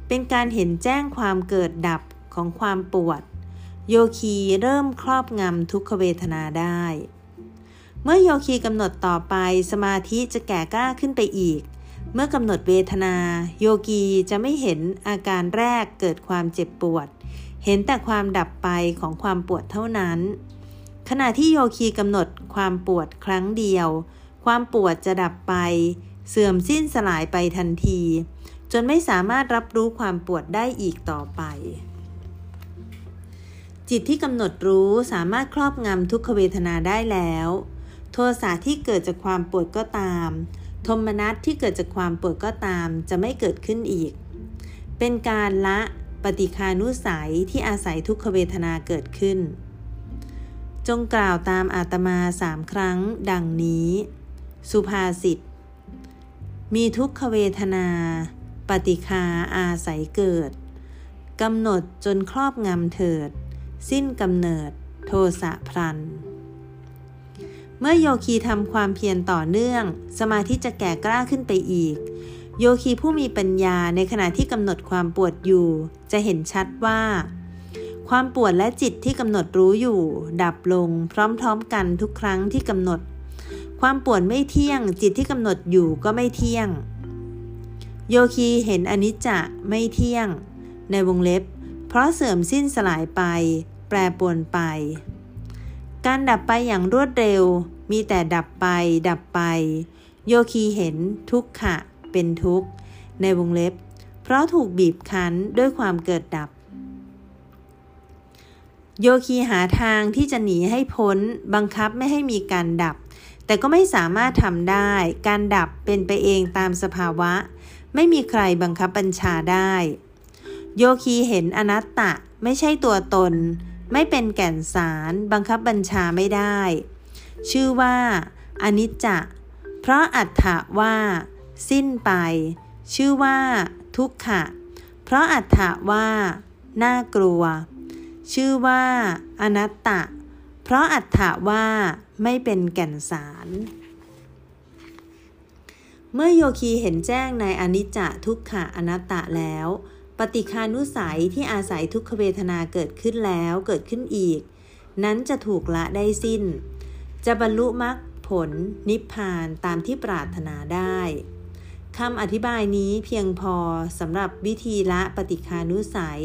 เป็นการเห็นแจ้งความเกิดดับของความปวด โยคีเริ่มครอบงำทุกขเวทนาได้ เมื่อโยคีกำหนดต่อไปสมาธิจะแก่กล้าขึ้นไปอีก เมื่อกำหนดเวทนา โยกีจะไม่เห็นอาการแรกเกิดความเจ็บปวด เห็นแต่ความดับไปของความปวดเท่านั้น ขณะที่โยคีกำหนดความปวดครั้งเดียว ความปวดจะดับไป เสื่อมสิ้นสลายไปทันที จนไม่สามารถรับรู้ความปวดได้อีกต่อไป จิตที่กำหนดรู้สามารถครอบงำทุกขเวทนาได้แล้ว โทสะที่เกิดจากความปวดก็ตาม โทมนัสที่เกิดจากความปวดก็ตาม จะไม่เกิดขึ้นอีก เป็นการละปฏิคานุสัยที่อาศัยทุกขเวทนาเกิดขึ้น จงกล่าวตามอาตมาสามครั้ง ดังนี้ สุภาษิต มีทุกขเวทนา ปฏิคาอาศัยเกิด กำหนดจนครอบงำเถิด สิ้นกำเนิด โทสะพรัน เมื่อโยคีทำความเพียรต่อเนื่อง สมาธิจะแก่กล้าขึ้นไปอีก โยคีผู้มีปัญญาในขณะที่กำหนดความปวดอยู่ จะเห็นชัดว่า ความปวดและจิตที่กำหนดรู้อยู่ ดับลงพร้อมๆกันทุกครั้งที่กำหนด ความปวดไม่เที่ยง จิตที่กำหนดอยู่ก็ไม่เที่ยง โยคีเห็นอนิจจะไม่เที่ยง ในวงเล็บ เพราะเสื่อมสิ้นสลายไป แปรปวนไป การดับไปอย่างรวดเร็ว มีแต่ดับไป ดับไป โยคีเห็นทุกขะเป็นทุกข์ ในวงเล็บ เพราะถูกบีบคั้นด้วยความเกิดดับ โยคีหาทางที่จะหนีให้พ้น บังคับไม่ให้มีการดับ แต่ก็ไม่สามารถทำได้ การดับเป็นไปเองตามสภาวะ ไม่มีใครบังคับบัญชาได้ โยคีเห็นอนัตตะไม่ใช่ตัวตน ไม่เป็นแก่นสาร บังคับบัญชาไม่ได้ ชื่อว่า อนิจจะ เพราะอัตถะว่า สิ้นไป ชื่อว่า ทุกขะ เพราะอัตถะว่า น่ากลัว ชื่อว่าอนัตตะ เพราะอัตถะว่าไม่เป็นแก่นสาร เมื่อโยคีเห็นแจ้งในอนิจจทุกขะอนัตตะแล้ว ปฏิคานุสัยที่อาศัยทุกขเวทนาเกิดขึ้นแล้วเกิดขึ้นอีก นั้นจะถูกละได้สิ้น จะบรรลุมรรคผลนิพพานตามที่ปรารถนาได้คำอธิบายนี้เพียงพอสำหรับวิธีละปฏิคานุสัย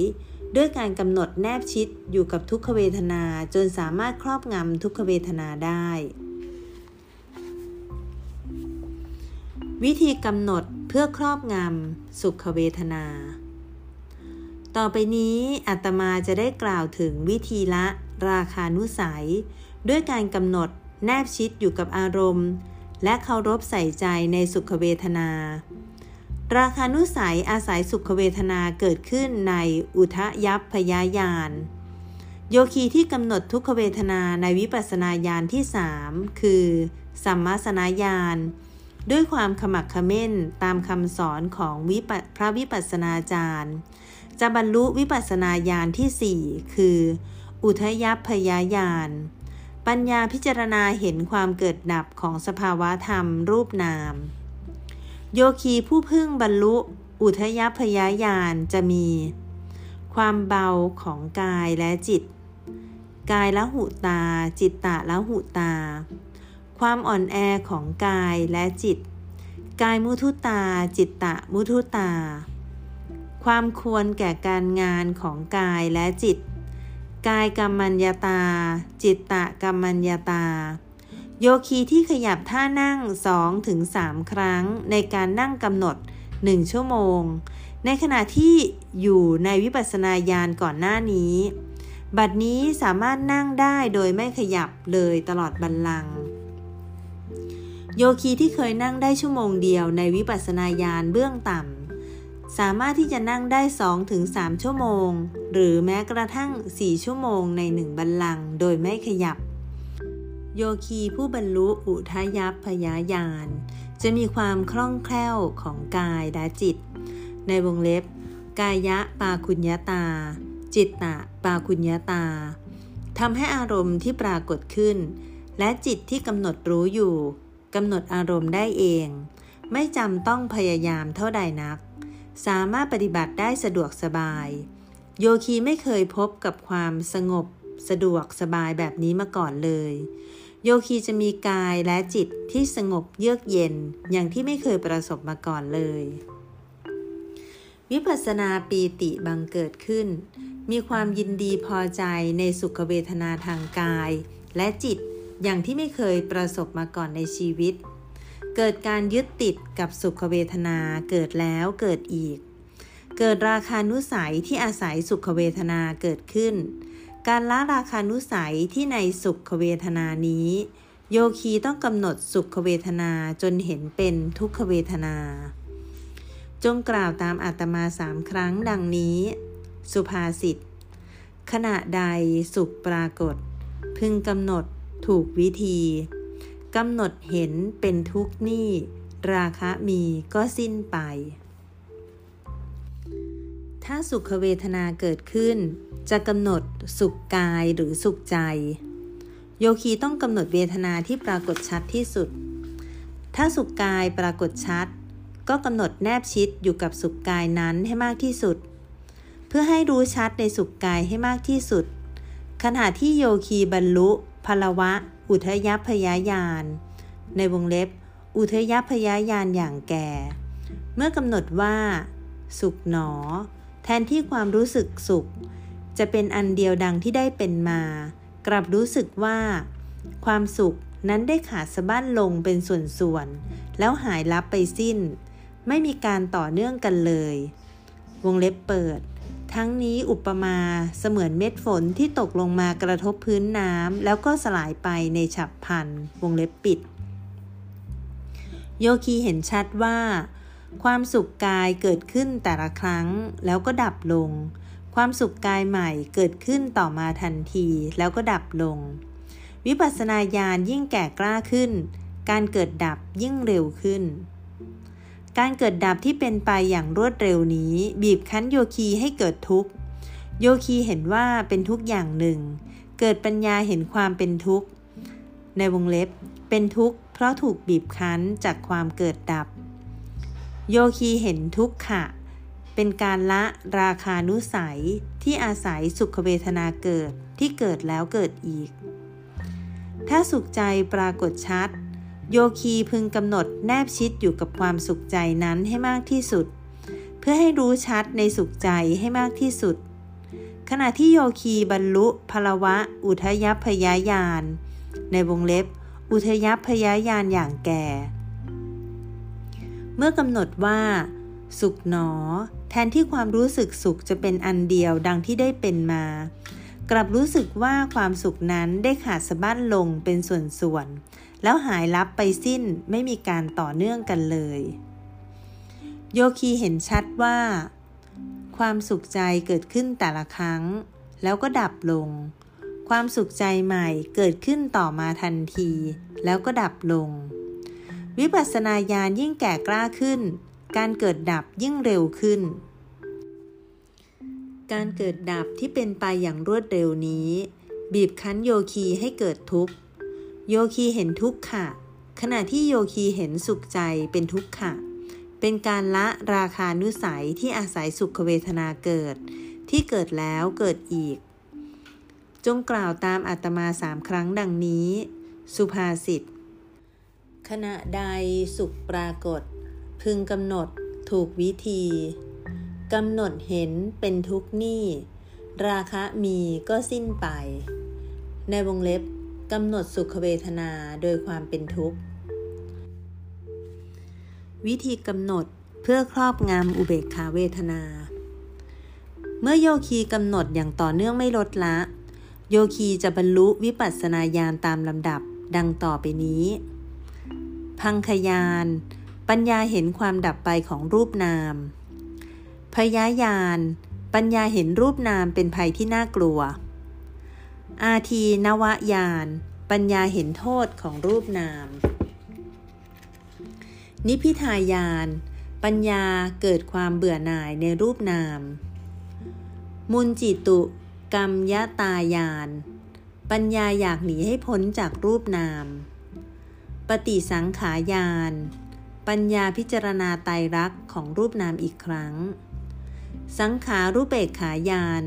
ด้วยการกำหนดแนบชิดอยู่กับทุกขเวทนาจนสามารถครอบงำทุกขเวทนาได้ วิธีกำหนดเพื่อครอบงำสุขเวทนา ต่อไปนี้อาตมาจะได้กล่าวถึงวิธีละราคานุสัย ด้วยการกำหนดแนบชิดอยู่กับอารมณ์ และเคารพใส่ใจในสุขเวทนา ราคานุสัยอาศัยสุขเวทนาเกิดขึ้นในอุทยัพพยายาน โยคีที่กำหนดทุกขเวทนาในวิปัสสนาญาณที่สามคือสัมมาสนาญาณด้วยความขมักขม้นตามคำสอนของวิปพระวิปัสสนาจารย์ จะบรรลุวิปัสสนาญาณที่สี่คือ อุทยพยายาน ปัญญาพิจารณาเห็นความเกิดดับของสภาวะธรรมรูปนาม โยคีผู้พึ่งบรรลุอุทยพยายานจะมี ความเบาของกายและจิต กายละหุตา จิตตะละหุตา ความอ่อนแอของกายและจิต กายมุทุตา จิตตะมุทุตา ความควรแก่การงานของกายและจิต กายกรรมัญญาตา จิตตะกรรมัญญาตา โยคีที่ขยับท่านั่ง 2-3ถึงครั้ง ในการนั่งกำหนด 1 ชั่วโมง ในขณะที่อยู่ในวิปัสสนาญาณก่อนหน้านี้ บัดนี้สามารถนั่งได้โดยไม่ขยับเลยตลอดบัลลังก์โยคีที่เคยนั่งได้ชั่วโมงเดียวในวิปัสสนาญาณเบื้องต่ำสามารถที่จะนั่งได้ 2-3 ชั่วโมง หรือแม้กระทั่ง 4 ชั่วโมงในหนึ่งบัลลังก์โดยไม่ขยับ โยคีผู้บรรลุอุทายัพพยายาน จะมีความคล่องแคล่วของกายและจิต ในวงเล็บ กายะปาคุญญาตา จิตตะปาคุญญาตาทำให้อารมณ์ที่ปรากฏขึ้น และจิตที่กำหนดรู้อยู่กำหนดอารมณ์ได้เอง ไม่จำต้องพยายามเท่าใดนัก สามารถปฏิบัติได้สะดวกสบาย โยคีไม่เคยพบกับความสงบสะดวกสบายแบบนี้มาก่อนเลย โยคีจะมีกายและจิตที่สงบเยือกเย็นอย่างที่ไม่เคยประสบมาก่อนเลย วิปัสสนาปีติบังเกิดขึ้น มีความยินดีพอใจในสุขเวทนาทางกาย และจิตอย่างที่ไม่เคยประสบมาก่อนในชีวิต เกิดการยึดติดกับสุขเวทนาเกิดแล้วเกิดอีก เกิดราคานุสัยที่อาศัยสุขเวทนาเกิดขึ้น การละราคานุสัยที่ในสุขเวทนานี้ โยคีต้องกำหนดสุขเวทนาจนเห็นเป็นทุกขเวทนา จงกล่าวตามอาตมาสามครั้งดังนี้ สุภาษิตขณะใดสุขปรากฏ พึงกำหนดถูกวิธีกำหนดเห็นเป็นทุกหนี้ราคะมีก็สิ้นไป ถ้าสุขเวทนาเกิดขึ้น จะกำหนดสุขกายหรือสุขใจ โยคีต้องกำหนดเวทนาที่ปรากฏชัดที่สุด ถ้าสุขกายปรากฏชัด ก็กำหนดแนบชิดอยู่กับสุขกายนั้นให้มากที่สุด เพื่อให้รู้ชัดในสุขกายให้มากที่สุด ขณะที่โยคีบรรลุพลวะ อุทยพยายาน ในวงเล็บ อุทยพยายานอย่างแก่ เมื่อกำหนดว่า สุขหนอ แทนที่ความรู้สึกสุข จะเป็นอันเดียวดังที่ได้เป็นมา กลับรู้สึกว่า ความสุขนั้นได้ขาดสะบั้นลงเป็นส่วนๆ แล้วหายลับไปสิ้น ไม่มีการต่อเนื่องกันเลย วงเล็บเปิด ทั้งนี้อุปมาเสมือนเม็ดฝนที่ตกลงมากระทบพื้นน้ำแล้วก็สลายไปในฉับพลัน วงเล็บปิด โยคีเห็นชัดว่า ความสุขกายเกิดขึ้นแต่ละครั้งแล้วก็ดับลง ความสุขกายใหม่เกิดขึ้นต่อมาทันทีแล้วก็ดับลง วิปัสสนาญาณยิ่งแก่กล้าขึ้น การเกิดดับยิ่งเร็วขึ้น การเกิดดับที่เป็นไปอย่างรวดเร็วนี้ บีบคั้นโยคีให้เกิดทุกข์ โยคีเห็นว่าเป็นทุกอย่างหนึ่ง เกิดปัญญาเห็นความเป็นทุกข์ ในวงเล็บ เป็นทุกข์เพราะถูกบีบคั้นจากความเกิดดับ โยคีเห็นทุกขะ เป็นการละราคานุสัยที่อาศัยสุขเวทนาเกิดที่เกิดแล้วเกิดอีก ถ้าสุขใจปรากฏชัด โยคีพึงกำหนดแนบชิดอยู่กับความสุขใจนั้นให้มากที่สุด เพื่อให้รู้ชัดในสุขใจให้มากที่สุด ขณะที่โยคีบรรลุพลวะ อุทยพยายานในวงเล็บ อุทยพยายานอย่างแก่ เมื่อกำหนดว่า สุขหนอ แทนที่ความรู้สึกสุขจะเป็นอันเดียวดังที่ได้เป็นมา กลับรู้สึกว่าความสุขนั้นได้ขาดสะบั้นลงเป็นส่วนๆแล้วหายลับไปสิ้นไม่มีการต่อเนื่องกันเลย โยคีเห็นชัดว่า ความสุขใจเกิดขึ้นแต่ละครั้ง แล้วก็ดับลง ความสุขใจใหม่เกิดขึ้นต่อมาทันที แล้วก็ดับลง วิปัสสนาญาณยิ่งแก่กล้าขึ้น การเกิดดับยิ่งเร็วขึ้น การเกิดดับที่เป็นไปอย่างรวดเร็วนี้ บีบคั้นโยคีให้เกิดทุกข์ โยคีเห็นทุกข์ค่ะขณะที่โยคีเห็นสุขใจเป็นทุกข์ค่ะเป็นการละราคานุสัยที่อาศัยสุขเวทนาเกิด ที่เกิดแล้วเกิดอีก จงกล่าวตามอัตมาสามครั้งดังนี้ สุภาษิต ขณะใดสุขปรากฏ พึงกำหนดถูกวิธีกำหนดเห็นเป็นทุกนี่ ราคะมีก็สิ้นไป ในวงเล็บกำหนดสุขเวทนาโดยความเป็นทุกข์ วิธีกำหนดเพื่อครอบงำอุเบกขาเวทนา เมื่อโยคีกำหนดอย่างต่อเนื่องไม่ลดละ โยคีจะบรรลุวิปัสสนาญาณตามลำดับดังต่อไปนี้ พังคยาน ปัญญาเห็นความดับไปของรูปนาม พยายาน ปัญญาเห็นรูปนามเป็นภัยที่น่ากลัว อาทีนวยาน ปัญญาเห็นโทษของรูปนาม นิพิทายาน ปัญญาเกิดความเบื่อหน่ายในรูปนาม มุนจิตุ กรรมยะตายาน ปัญญาอยากหนีให้พ้นจากรูปนาม ปฏิสังขายาน ปัญญาพิจารณาไตรลักษณ์ของรูปนามอีกครั้ง สังขารูปเบกขายาน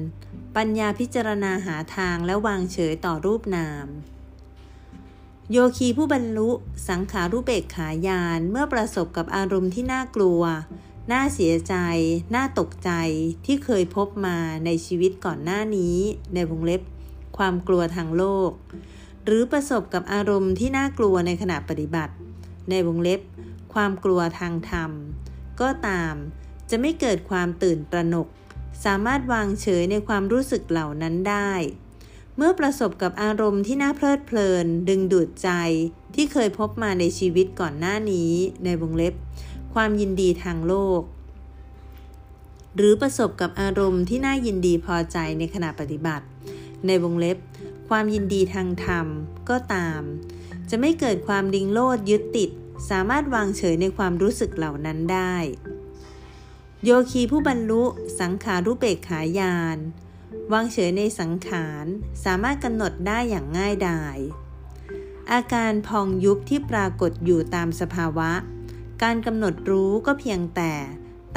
ปัญญาพิจารณาหาทางและวางเฉยต่อรูปนาม โยคีผู้บรรลุสังขารูปเบกขายานเมื่อประสบกับอารมณ์ที่น่ากลัว น่าเสียใจ น่าตกใจที่เคยพบมาในชีวิตก่อนหน้านี้ในวงเล็บ ความกลัวทางโลก หรือประสบกับอารมณ์ที่น่ากลัวในขณะปฏิบัติ ในวงเล็บ ความกลัวทางธรรม ก็ตาม จะไม่เกิดความตื่นตระหนก สามารถวางเฉยในความรู้สึกเหล่านั้นได้ เมื่อประสบกับอารมณ์ที่น่าเพลิดเพลิน ดึงดูดใจที่เคยพบมาในชีวิตก่อนหน้านี้ ในวงเล็บ ความยินดีทางโลก หรือประสบกับอารมณ์ที่น่ายินดีพอใจในขณะปฏิบัติ ในวงเล็บ ความยินดีทางธรรมก็ตาม จะไม่เกิดความดิงโลดยึดติด สามารถวางเฉยในความรู้สึกเหล่านั้นได้ โยคีผู้บรรลุสังขารุเบกขายาน วางเฉยในสังขารสามารถกำหนดได้อย่างง่ายดายอาการพองยุบที่ปรากฏอยู่ตามสภาวะ การกำหนดรู้ก็เพียงแต่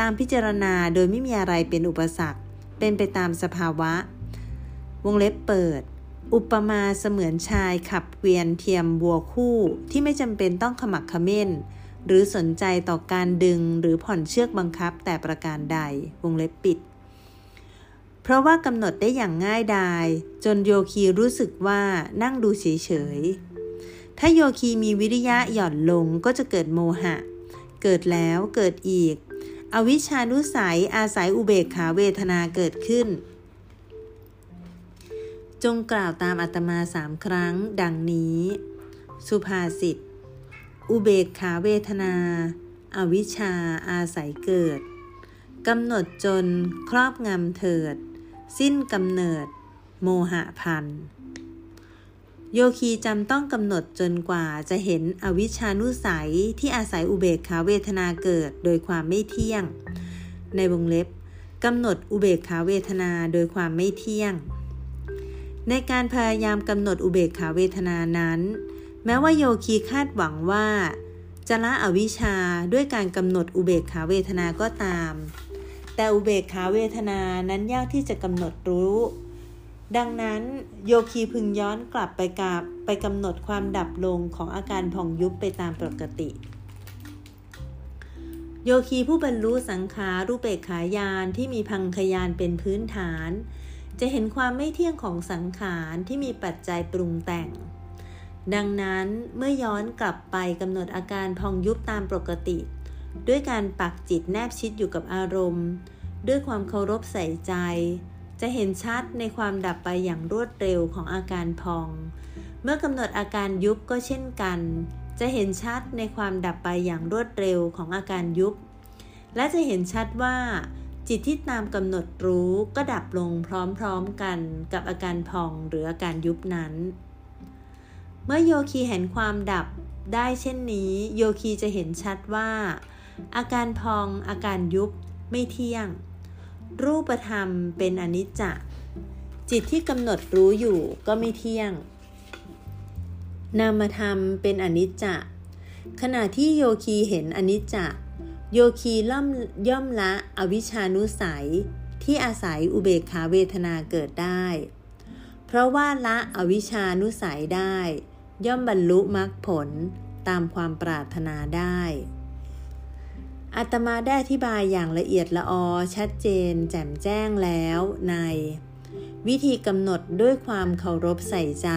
ตามพิจารณาโดยไม่มีอะไรเป็นอุปสรรค เป็นไปตามสภาวะ วงเล็บเปิด อุปมาเสมือนชายขับเกวียนเทียมบัวคู่ที่ไม่จำเป็นต้องขมักขม้น หรือสนใจต่อการดึงหรือผ่อนเชือกบังคับแต่ประการใดวงเล็บปิด เพราะว่ากำหนดได้อย่างง่ายดายจนโยคีรู้สึกว่านั่งดูเฉยๆ ถ้าโยคีมีวิริยะหย่อนลงก็จะเกิดโมหะ เกิดแล้วเกิดอีก อวิชานุสัยอาศัยอุเบกขาเวทนาเกิดขึ้น จงกล่าวตามอัตมาสามครั้ง ดังนี้ สุภาษิต อุเบกขาเวทนาอาวิชชาอาศัยเกิด กำหนดจนครอบงำเถิด สิ้นกำเนิด โมหะพันโยคีจำต้องกำหนดจนกว่าจะเห็นอวิชานุสัยที่อาศัยอุเบกขาเวทนาเกิดโดยความไม่เที่ยง ในวงเล็บกำหนดอุเบกขาเวทนาโดยความไม่เที่ยง ในการพยายามกำหนดอุเบกขาเวทนานั้น แม้ว่าโยคีคาดหวังว่า จะละอวิชชาด้วยการกำหนดอุเบกขาเวทนาก็ตาม แต่อุเบกขาเวทนานั้นยากที่จะกำหนดรู้ ดังนั้นโยคีพึงย้อนกลับไปกับไปกำหนดความดับลงของอาการผ่องยุบไปตามปกติ โยคีผู้บรรลุสังขารูปเบกขายานที่มีพังคยานเป็นพื้นฐาน จะเห็นความไม่เที่ยงของสังขารที่มีปัจจัยปรุงแต่ง ดังนั้นเมื่อย้อนกลับไปกำหนดอาการพองยุบตามปกติ ด้วยการปักจิตแนบชิดอยู่กับอารมณ์ ด้วยความเคารพใส่ใจ จะเห็นชัดในความดับไปอย่างรวดเร็วของอาการพอง เมื่อกำหนดอาการยุบก็เช่นกัน จะเห็นชัดในความดับไปอย่างรวดเร็วของอาการยุบ และจะเห็นชัดว่า จิตที่ตามกำหนดรู้ก็ดับลงพร้อมๆกันกับอาการพองหรืออาการยุบนั้น เมื่อโยคีเห็นความดับได้เช่นนี้ โยคีจะเห็นชัดว่า อาการพองอาการยุบไม่เที่ยง รูปธรรมเป็นอนิจจจิตที่กำหนดรู้อยู่ก็ไม่เที่ยง นามธรรมเป็นอนิจจขณะที่โยคีเห็นอนิจจ โยคีล่อมย่อมละอวิชานุสัยที่อาศัยอุเบกขาเวทนาเกิดได้ เพราะว่าละอวิชานุสัยได้ ย่อมบรรลุมรรคผลตามความปรารถนาได้อาตมาได้อธิบายอย่างละเอียดละออชัดเจน แจ่มแจ้งแล้วใน วิธีกำหนดด้วยความเคารพใส่ใจ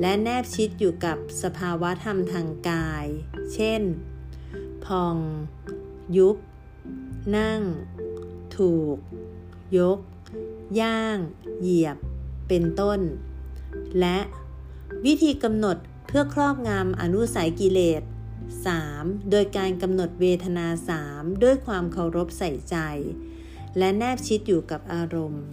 และแนบชิดอยู่กับสภาวะธรรมทางกาย เช่น พอง ยุบ นั่ง ถูก ยก ย่าง เหยียบ เป็นต้น และวิธีกำหนดเพื่อครอบงำอนุสัยกิเลส 3. โดยการกำหนดเวทนา 3 ด้วยความเคารพใส่ใจ และแนบชิดอยู่กับอารมณ์